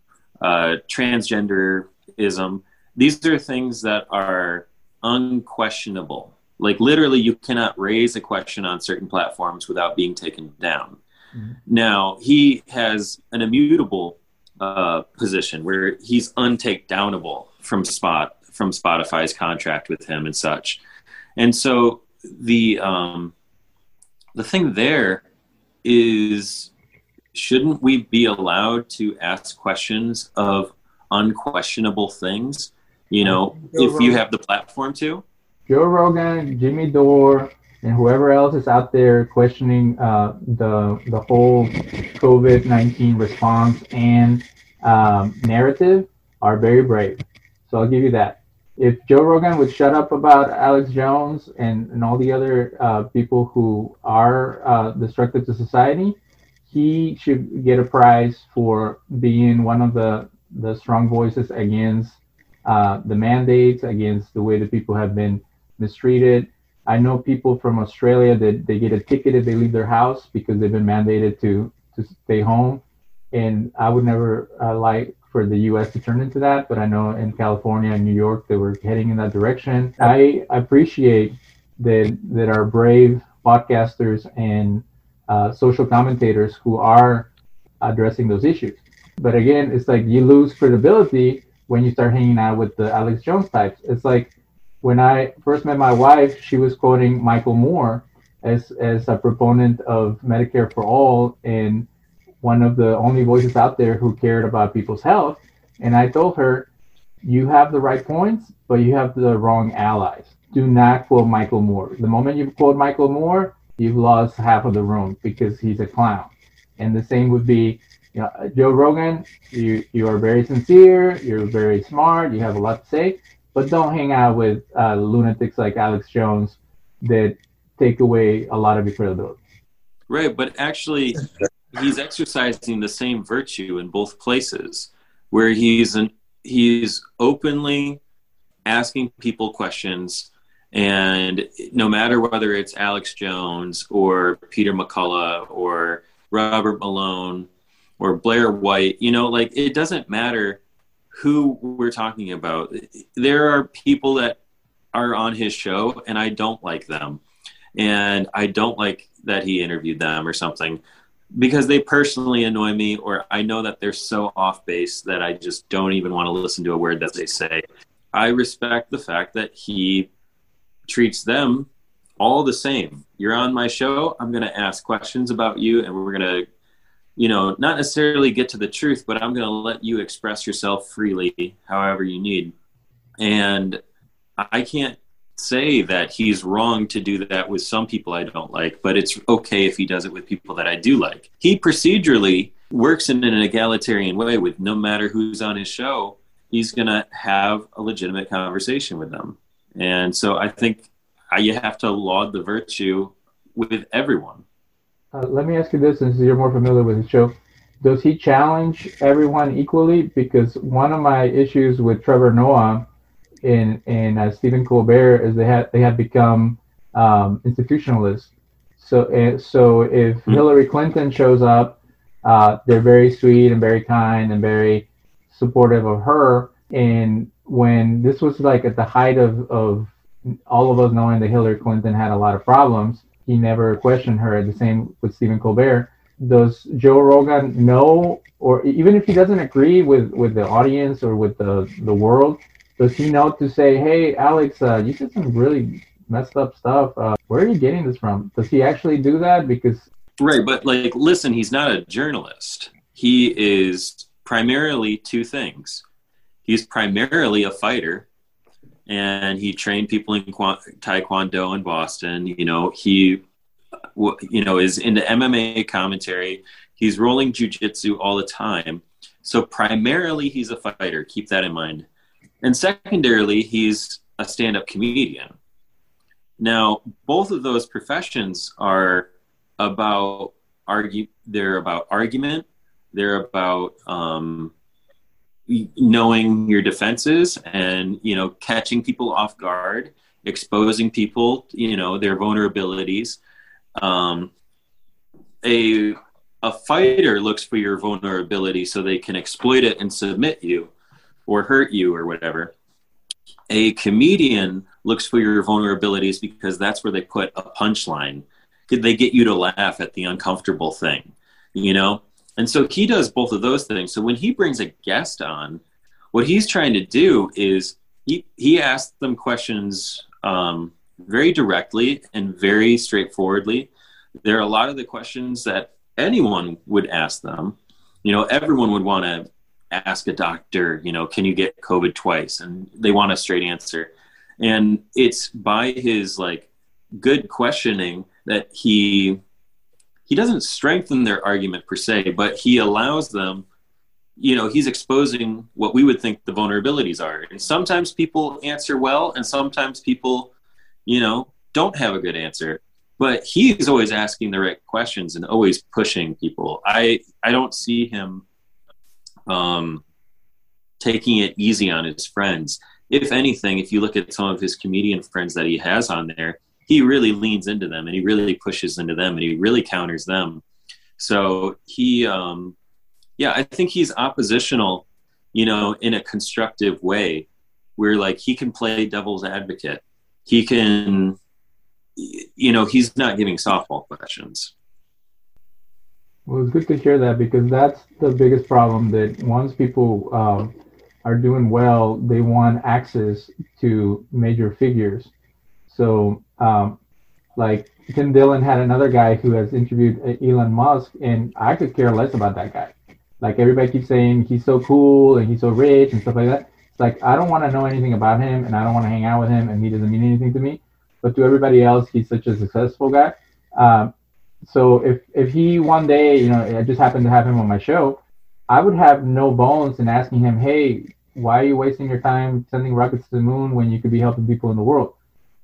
uh, transgenderism these are things that are unquestionable. Like literally you cannot raise a question on certain platforms without being taken down. Mm-hmm. now he has an immutable uh, position where he's untakedownable from spot from Spotify's contract with him and such. And so the um, the thing there is shouldn't we be allowed to ask questions of unquestionable things? You know, Joe if Rogan. you have the platform to. Joe Rogan, Jimmy Dore, and whoever else is out there questioning uh, the the whole COVID nineteen response and um, narrative are very brave. So I'll give you that. If Joe Rogan would shut up about Alex Jones and, and all the other uh, people who are uh, destructive to society, he should get a prize for being one of the, the strong voices against uh, the mandates, against the way that people have been mistreated, I know people from Australia that they get a ticket if they leave their house because they've been mandated to to stay home, and I would never uh, like for the U.S. to turn into that. But I know in California and New York they were heading in that direction. I appreciate that that our brave podcasters and uh, social commentators who are addressing those issues. But again, it's like you lose credibility when you start hanging out with the Alex Jones types. It's like when I first met my wife, she was quoting Michael Moore as as a proponent of Medicare for all and one of the only voices out there who cared about people's health. And I told her, you have the right points, but you have the wrong allies. Do not quote Michael Moore. The moment you quote Michael Moore, you've lost half of the room because he's a clown. And the same would be you know, Joe Rogan. You you are very sincere. You're very smart. You have a lot to say, but don't hang out with uh, lunatics like Alex Jones that take away a lot of your credibility. Right, but actually, he's exercising the same virtue in both places, where he's an, he's openly asking people questions and no matter whether it's Alex Jones or Peter McCullough or Robert Malone or Blair White, you know, like it doesn't matter who we're talking about. There are people that are on his show and I don't like them. And I don't like that he interviewed them or something because they personally annoy me or I know that they're so off base that I just don't even want to listen to a word that they say. I respect the fact that he treats them all the same. You're on my show, I'm going to ask questions about you and we're going to you know, not necessarily get to the truth, but I'm going to let you express yourself freely however you need. And I can't say that he's wrong to do that with some people I don't like, but it's okay if he does it with people that I do like. He procedurally works in an egalitarian way with no matter who's on his show, he's going to have a legitimate conversation with them. And so I think you have to laud the virtue with everyone. Uh, let me ask you this, since you're more familiar with the show. Does he challenge everyone equally? Because one of my issues with Trevor Noah in in uh, Stephen Colbert is they had they have become um, institutionalists. So uh, so if mm-hmm. Hillary Clinton shows up, uh, they're very sweet and very kind and very supportive of her. And when this was like at the height of of all of us knowing that Hillary Clinton had a lot of problems, he never questioned her. The same with Stephen Colbert. Does Joe Rogan know, or even if he doesn't agree with with the audience or with the the world, does he know to say, "Hey, Alex, uh, you did some really messed up stuff. Uh, where are you getting this from?" Does he actually do that? Because right, but like, listen, he's not a journalist. He is primarily two things. He's primarily a fighter, and he trained people in Taekwondo in Boston. You know, he, you know, is into MMA commentary. He's rolling jujitsu all the time. So primarily, he's a fighter. Keep that in mind. And secondarily, he's a stand up comedian. Now, both of those professions are about argue. They're about argument. They're about um, knowing your defenses and you know catching people off guard, exposing people, you know their vulnerabilities. Um, a a fighter looks for your vulnerability so they can exploit it and submit you or hurt you or whatever. A comedian looks for your vulnerabilities because that's where they put a punchline. Could they get you to laugh at the uncomfortable thing? You know? And so he does both of those things. So when he brings a guest on, what he's trying to do is he, he asks them questions um, very directly and very straightforwardly. There are a lot of the questions that anyone would ask them. You know, everyone would want to ask a doctor, you know, can you get COVID twice? And they want a straight answer. And it's by his like good questioning that he he doesn't strengthen their argument per se, but he allows them, you know, he's exposing what we would think the vulnerabilities are. And sometimes people answer well, and sometimes people, you know, don't have a good answer. But he's always asking the right questions and always pushing people. I I don't see him um, taking it easy on his friends. If anything, if you look at some of his comedian friends that he has on there, he really leans into them and he really pushes into them and he really counters them. So he, um, yeah, I think he's oppositional, you know, in a constructive way where like he can play devil's advocate. He can, you know, he's not giving softball questions. Well, it's good to hear that because that's the biggest problem. That once people um, are doing well, they want access to major figures. So, um, like Tim Dillon had another guy who has interviewed uh, Elon Musk, and I could care less about that guy. Like everybody keeps saying he's so cool and he's so rich and stuff like that. It's like I don't want to know anything about him, and I don't want to hang out with him, and he doesn't mean anything to me. But to everybody else, he's such a successful guy. Um, so if if he one day, you know, I just happened to have him on my show, I would have no bones in asking him, hey, why are you wasting your time sending rockets to the moon when you could be helping people in the world?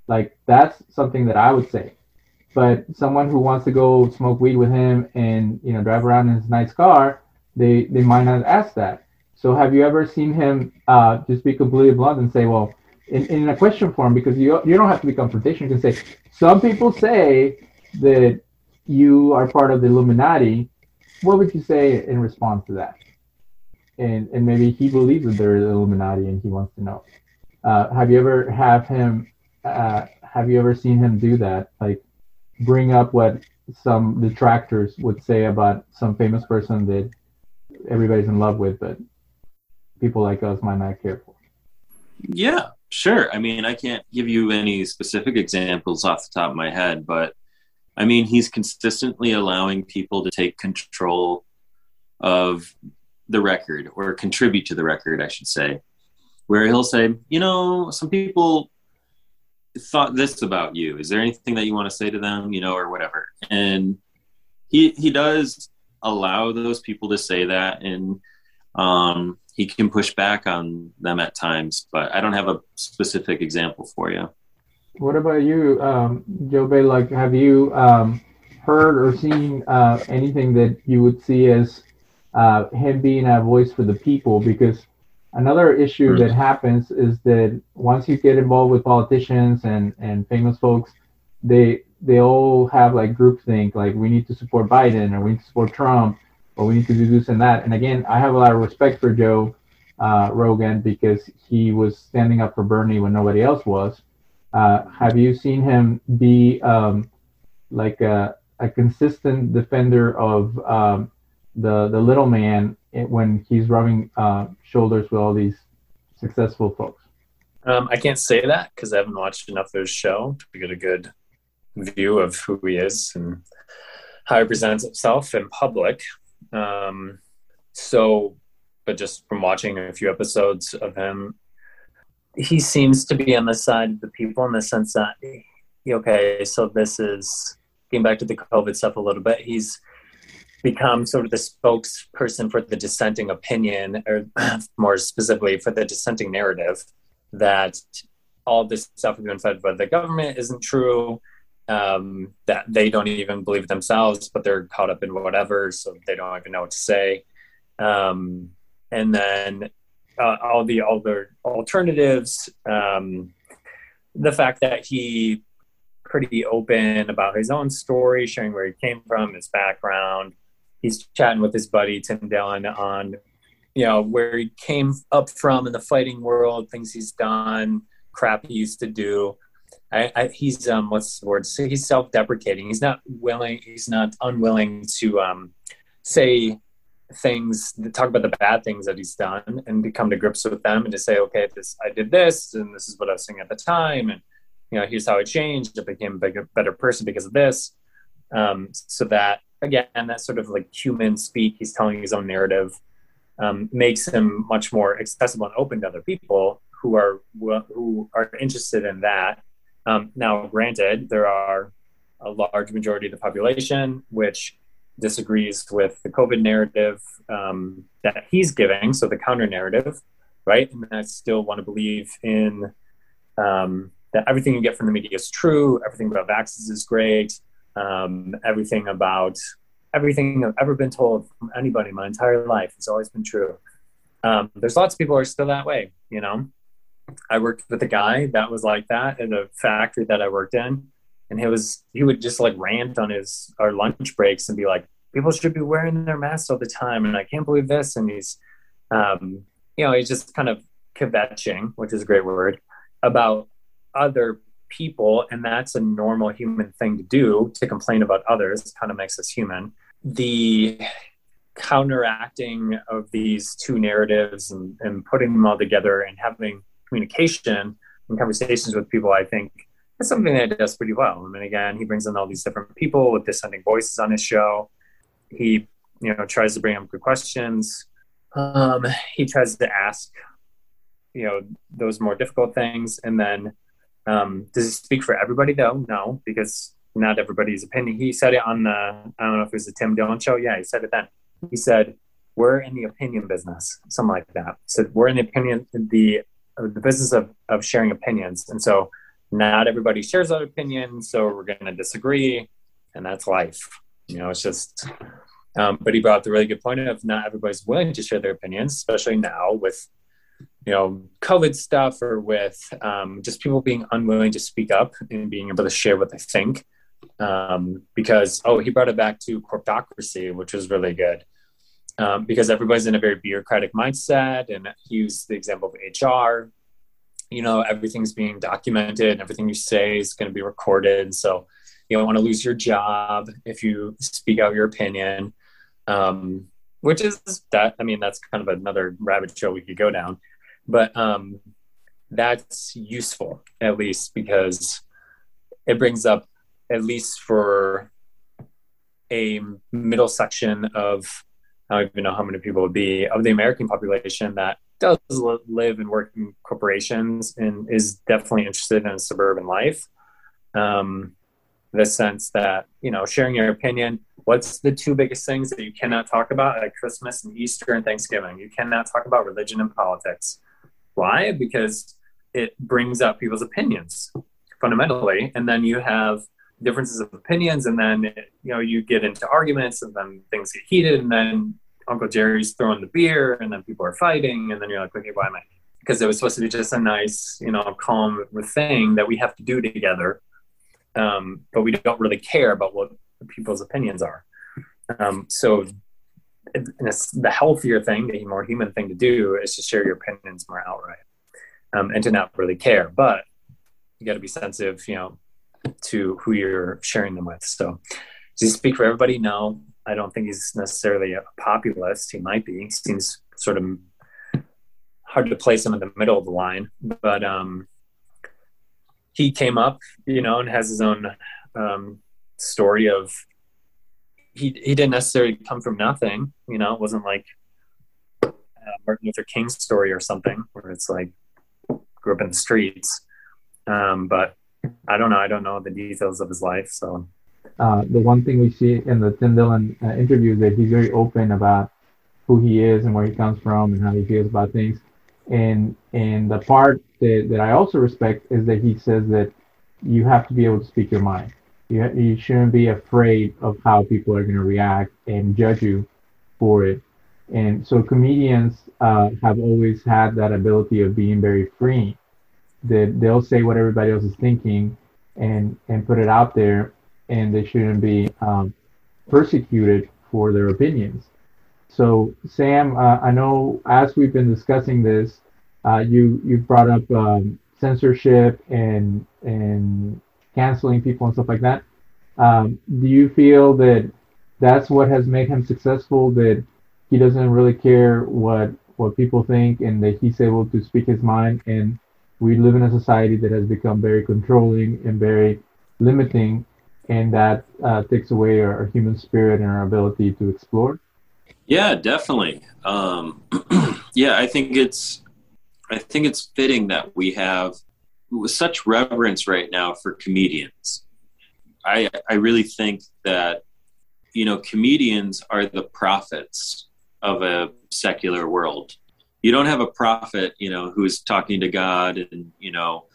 Like that's something that I would say. But someone who wants to go smoke weed with him and you know drive around in his nice car, they they might not ask that. So have you ever seen him uh, just be completely blunt and say, well, in, in a question form, because you you don't have to be confrontational. You can say some people say that you are part of the Illuminati, what would you say in response to that? And and maybe he believes that there is Illuminati and he wants to know. Uh, have you ever have him? Uh, have you ever seen him do that? Like bring up what some detractors would say about some famous person that everybody's in love with, but people like us might not care for. Yeah, sure. I mean, I can't give you any specific examples off the top of my head, but I mean, he's consistently allowing people to take control of the record or contribute to the record, I should say, where he'll say, you know, some people thought this about you. Is there anything that you want to say to them, you know, or whatever? And he he does allow those people to say that, and um, he can push back on them at times. But I don't have a specific example for you. What about you, um, Joe Bay? Like, have you um, heard or seen uh, anything that you would see as uh, him being a voice for the people? Because another issue that happens is that once you get involved with politicians and, and famous folks, they they all have like groupthink, like we need to support Biden or we need to support Trump or we need to do this and that. And again, I have a lot of respect for Joe uh, Rogan because he was standing up for Bernie when nobody else was. Uh, have you seen him be um, like a, a, consistent defender of um, the the little man when he's rubbing uh, shoulders with all these successful folks? Um, I can't say that because I haven't watched enough of his show to get a good view of who he is and how he presents himself in public. Um, so, but just from watching a few episodes of him, he seems to be on the side of the people in the sense that okay, so this is getting back to the COVID stuff a little bit. He's become sort of the spokesperson for the dissenting opinion, or more specifically for the dissenting narrative that all this stuff we've been fed by the government isn't true. Um, that they don't even believe themselves, but they're caught up in whatever, so they don't even know what to say. Um, and then uh, all the other alternatives. Um, the fact that he pretty open about his own story, sharing where he came from, his background. He's chatting with his buddy Tim Dillon on, you know, where he came up from in the fighting world, things he's done, crap he used to do. I, I, he's um, what's the word? So he's self-deprecating. He's not willing. He's not unwilling to um, say things talk about the bad things that he's done and to come to grips with them and to say okay this i did this and this is what i was saying at the time and you know here's how I changed. I became a bigger, better person because of this. Um, so that again that sort of like human speak he's telling his own narrative um, makes him much more accessible and open to other people who are who are interested in that. Um, now granted there are a large majority of the population which disagrees with the COVID narrative um, that he's giving, so the counter narrative, right? And I still want to believe in um, that everything you get from the media is true, everything about vaccines is great, um, everything about everything I've ever been told from anybody my entire life has always been true. Um, there's lots of people who are still that way, you know. I worked with a guy that was like that at a factory that I worked in and he was he would just like rant on his our lunch breaks and be like people should be wearing their masks all the time and i can't believe this and he's um, you know he's just kind of kvetching which is a great word about other people and that's a normal human thing to do to complain about others kind of makes us human. The counteracting of these two narratives and, and putting them all together and having communication and conversations with people, I think is something that does pretty well. I mean, again, he brings in all these different people with dissenting voices on his show. He, you know, tries to bring up good questions. Um, he tries to ask, you know, those more difficult things. And then, um, does he speak for everybody though? No, because not everybody's opinion. He said it on the, I don't know if it was the Tim Dillon show. Yeah, he said it then. He said, we're in the opinion business, something like that. Said, we're in the opinion, the, the business of, of sharing opinions. And so not everybody shares that opinion. So we're going to disagree and that's life. You know, it's just, um, but he brought the really good point of not everybody's willing to share their opinions, especially now with, you know, COVID stuff or with um, just people being unwilling to speak up and being able to share what they think. Um, because, oh, he brought it back to corptocracy, which was really good. Um, because everybody's in a very bureaucratic mindset. And he used the example of HR. You know, everything's being documented and everything you say is going to be recorded. So you don't want to lose your job if you speak out your opinion um, which is that. I mean, that's kind of another rabbit trail we could go down, but um, that's useful at least because it brings up at least for a middle section of I don't even know how many people would be of the American population that does live and work in corporations and is definitely interested in suburban life. Um, the sense that you know sharing your opinion what's the two biggest things that you cannot talk about at christmas and easter and thanksgiving you cannot talk about religion and politics why because it brings up people's opinions fundamentally and then you have differences of opinions and then you know you get into arguments and then things get heated and then uncle jerry's throwing the beer and then people are fighting and then you're like okay why am i because it was supposed to be just a nice you know calm thing that we have to do together um, but we don't really care about what people's opinions are. Um, so, the healthier thing, the more human thing to do is to share your opinions more outright um, and to not really care. But you got to be sensitive, you know, to who you're sharing them with. So, does he speak for everybody? No, I don't think he's necessarily a populist. He might be. He seems sort of hard to place him in the middle of the line, but um, he came up, you know, and has his own um, story of he he didn't necessarily come from nothing, you know. It wasn't like uh, Martin Luther King's story or something where it's like grew up in the streets. Um, but I don't know. I don't know the details of his life. So uh, the one thing we see in the Tim Dillon uh, interview is that he's very open about who he is and where he comes from and how he feels about things. And and the part that, that I also respect is that he says that you have to be able to speak your mind. You, you shouldn't be afraid of how people are going to react and judge you for it. And so comedians uh, have always had that ability of being very free. That they'll say what everybody else is thinking and and put it out there, and they shouldn't be um, persecuted for their opinions. So, Sam, uh, I know as we've been discussing this, uh, you you brought up um, censorship and and canceling people and stuff like that. Um, do you feel that that's what has made him successful? That he doesn't really care what what people think, and that he's able to speak his mind. And we live in a society that has become very controlling and very limiting, and that uh, takes away our, our human spirit and our ability to explore. Yeah, definitely. Um, yeah, I think it's I think it's fitting that we have such reverence right now for comedians. I I really think that you know comedians are the prophets of a secular world. You don't have a prophet, you know, who's talking to God and you know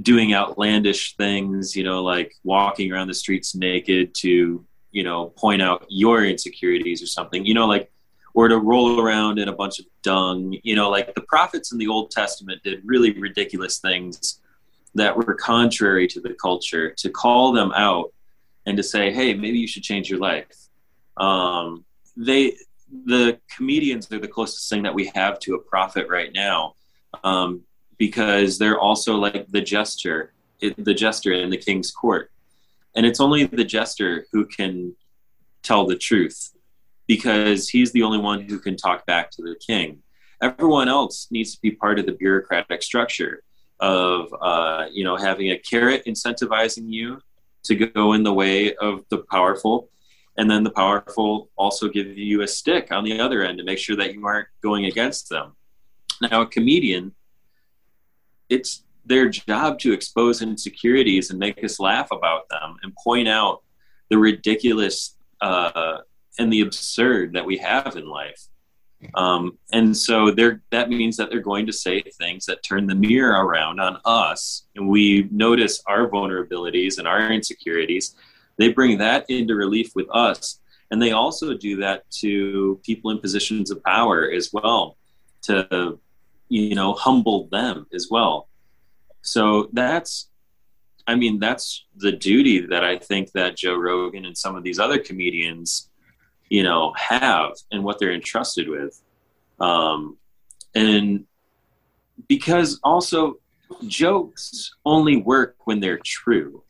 doing outlandish things, you know, like walking around the streets naked to you know point out your insecurities or something you know like or to roll around in a bunch of dung you know like the prophets in the old testament did really ridiculous things that were contrary to the culture to call them out and to say hey maybe you should change your life. Um, they the comedians are the closest thing that we have to a prophet right now. Um, because they're also like the jester the jester in the king's court. And it's only the jester who can tell the truth because he's the only one who can talk back to the king. Everyone else needs to be part of the bureaucratic structure of uh, you know having a carrot incentivizing you to go in the way of the powerful. And then the powerful also give you a stick on the other end to make sure that you aren't going against them. Now a comedian it's their job to expose insecurities and make us laugh about them and point out the ridiculous uh, and the absurd that we have in life. Um, and so that means that they're going to say things that turn the mirror around on us. And we notice our vulnerabilities and our insecurities. They bring that into relief with us. And they also do that to people in positions of power as well to you know humbled them as well. So that's i mean that's the duty that i think that joe rogan and some of these other comedians you know have and what they're entrusted with. Um and because also jokes only work when they're true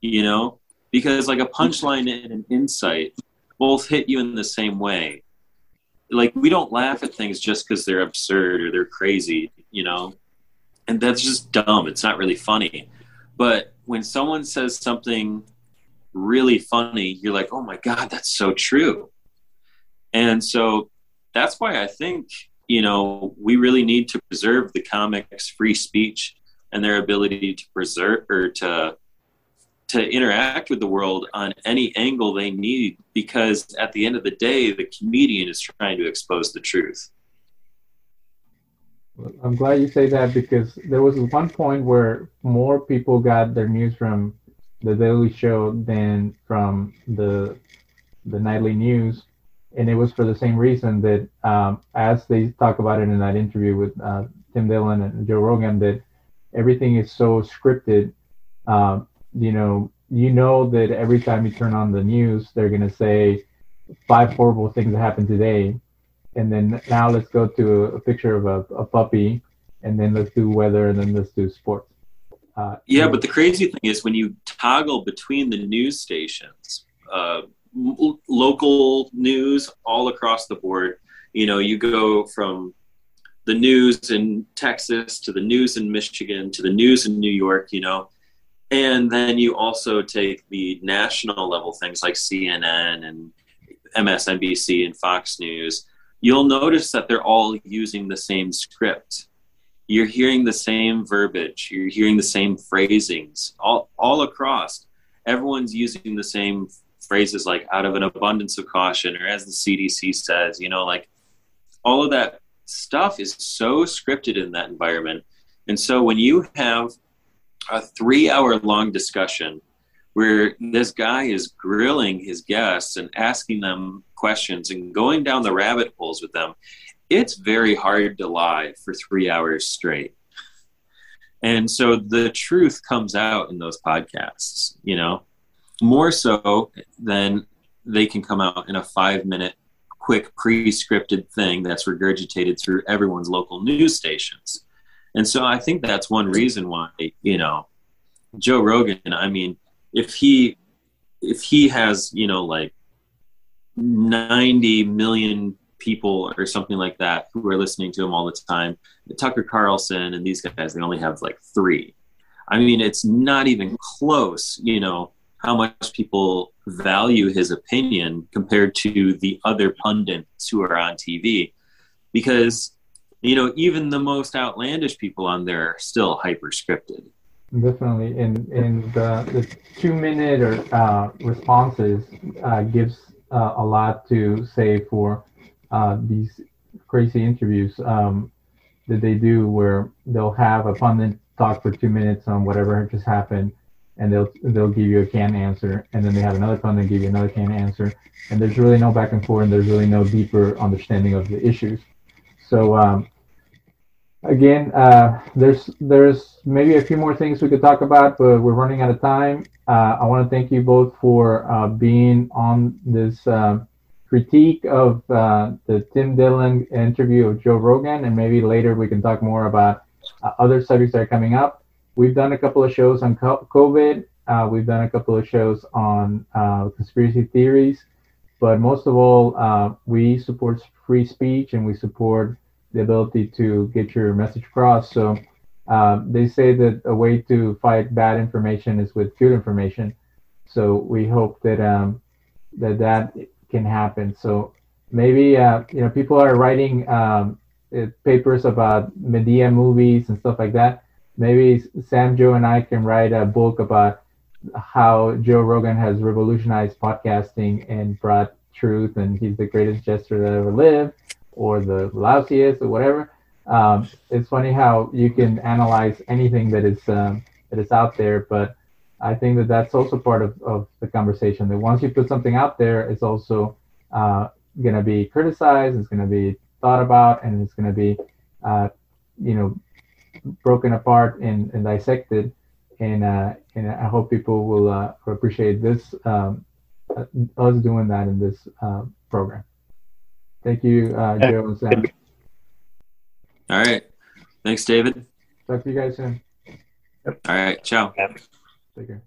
you know? Because like a punchline and an insight both hit you in the same way like we don't laugh at things just because they're absurd or they're crazy you know? And that's just dumb. It's not really funny. But when someone says something really funny you're like oh my god that's so true. And so that's why i think you know we really need to preserve the comics free speech and their ability to preserve or to to interact with the world on any angle they need because at the end of the day the comedian is trying to expose the truth. I'm glad you say that because there was one point where more people got their news from the daily show than from the the nightly news. And it was for the same reason that um, as they talk about it in that interview with uh, tim dillon and joe rogan that everything is so scripted um, you know, you know that every time you turn on the news, they're going to say five horrible things that happened today. And then now let's go to a, picture of a, a puppy, and then let's do weather, and then let's do sports. Uh, yeah, but the crazy thing is when you toggle between the news stations, uh, local news all across the board, you know, you go from the news in Texas to the news in Michigan to the news in New York, you know, and then you also take the national level things like CNN and MSNBC and Fox News. You'll notice that they're all using the same script. You're hearing the same verbiage. You're hearing the same phrasings all, all across. Everyone's using the same phrases like out of an abundance of caution or as the CDC says, you know, like all of that stuff is so scripted in that environment. And so when you have a three hour long discussion where this guy is grilling his guests and asking them questions and going down the rabbit holes with them. It's very hard to lie for three hours straight. And so the truth comes out in those podcasts, you know, more so than they can come out in a five minute quick pre scripted thing that's regurgitated through everyone's local news stations. And so I think that's one reason why, you know, Joe Rogan, I mean, if he if he has, you know, like 90 million people or something like that who are listening to him all the time, Tucker Carlson and these guys, they only have like 3. I mean, it's not even close, you know, how much people value his opinion compared to the other pundits who are on TV because you know, even the most outlandish people on there are still hyper scripted. Definitely, and and the, the two minute or uh, responses uh, gives uh, a lot to say for uh, these crazy interviews um, that they do, where they'll have a pundit talk for two minutes on whatever just happened, and they'll they'll give you a canned answer, and then they have another pundit give you another canned answer, and there's really no back and forth, and there's really no deeper understanding of the issues. So um, again, uh, there's there's maybe a few more things we could talk about, but we're running out of time. Uh, I want to thank you both for uh, being on this uh, critique of uh, the Tim Dillon interview of Joe Rogan, and maybe later we can talk more about uh, other subjects that are coming up. We've done a couple of shows on COVID. we've done a couple of shows on conspiracy theories. but most of all, we support free speech and we support the ability to get your message across. So um, they say that a way to fight bad information is with good information. So we hope that um, that that can happen. So maybe uh, you know people are writing um, uh, papers about media movies and stuff like that. Maybe Sam, Joe, and I can write a book about how Joe Rogan has revolutionized podcasting and brought truth, and he's the greatest jester that ever lived, or the lousiest, or whatever. Um, it's funny how you can analyze anything that is um, that is out there, but I think that that's also part of, of the conversation. That once you put something out there, it's also uh, going to be criticized, it's going to be thought about, and it's going to be, uh, you know, broken apart and, and dissected. And uh, and I hope people will uh, appreciate this um, uh, us doing that in this uh, program. Thank you, uh, Joe and Sam. All right. Thanks, David. Talk to you guys soon. Yep. All right. Ciao. Yeah. Take care.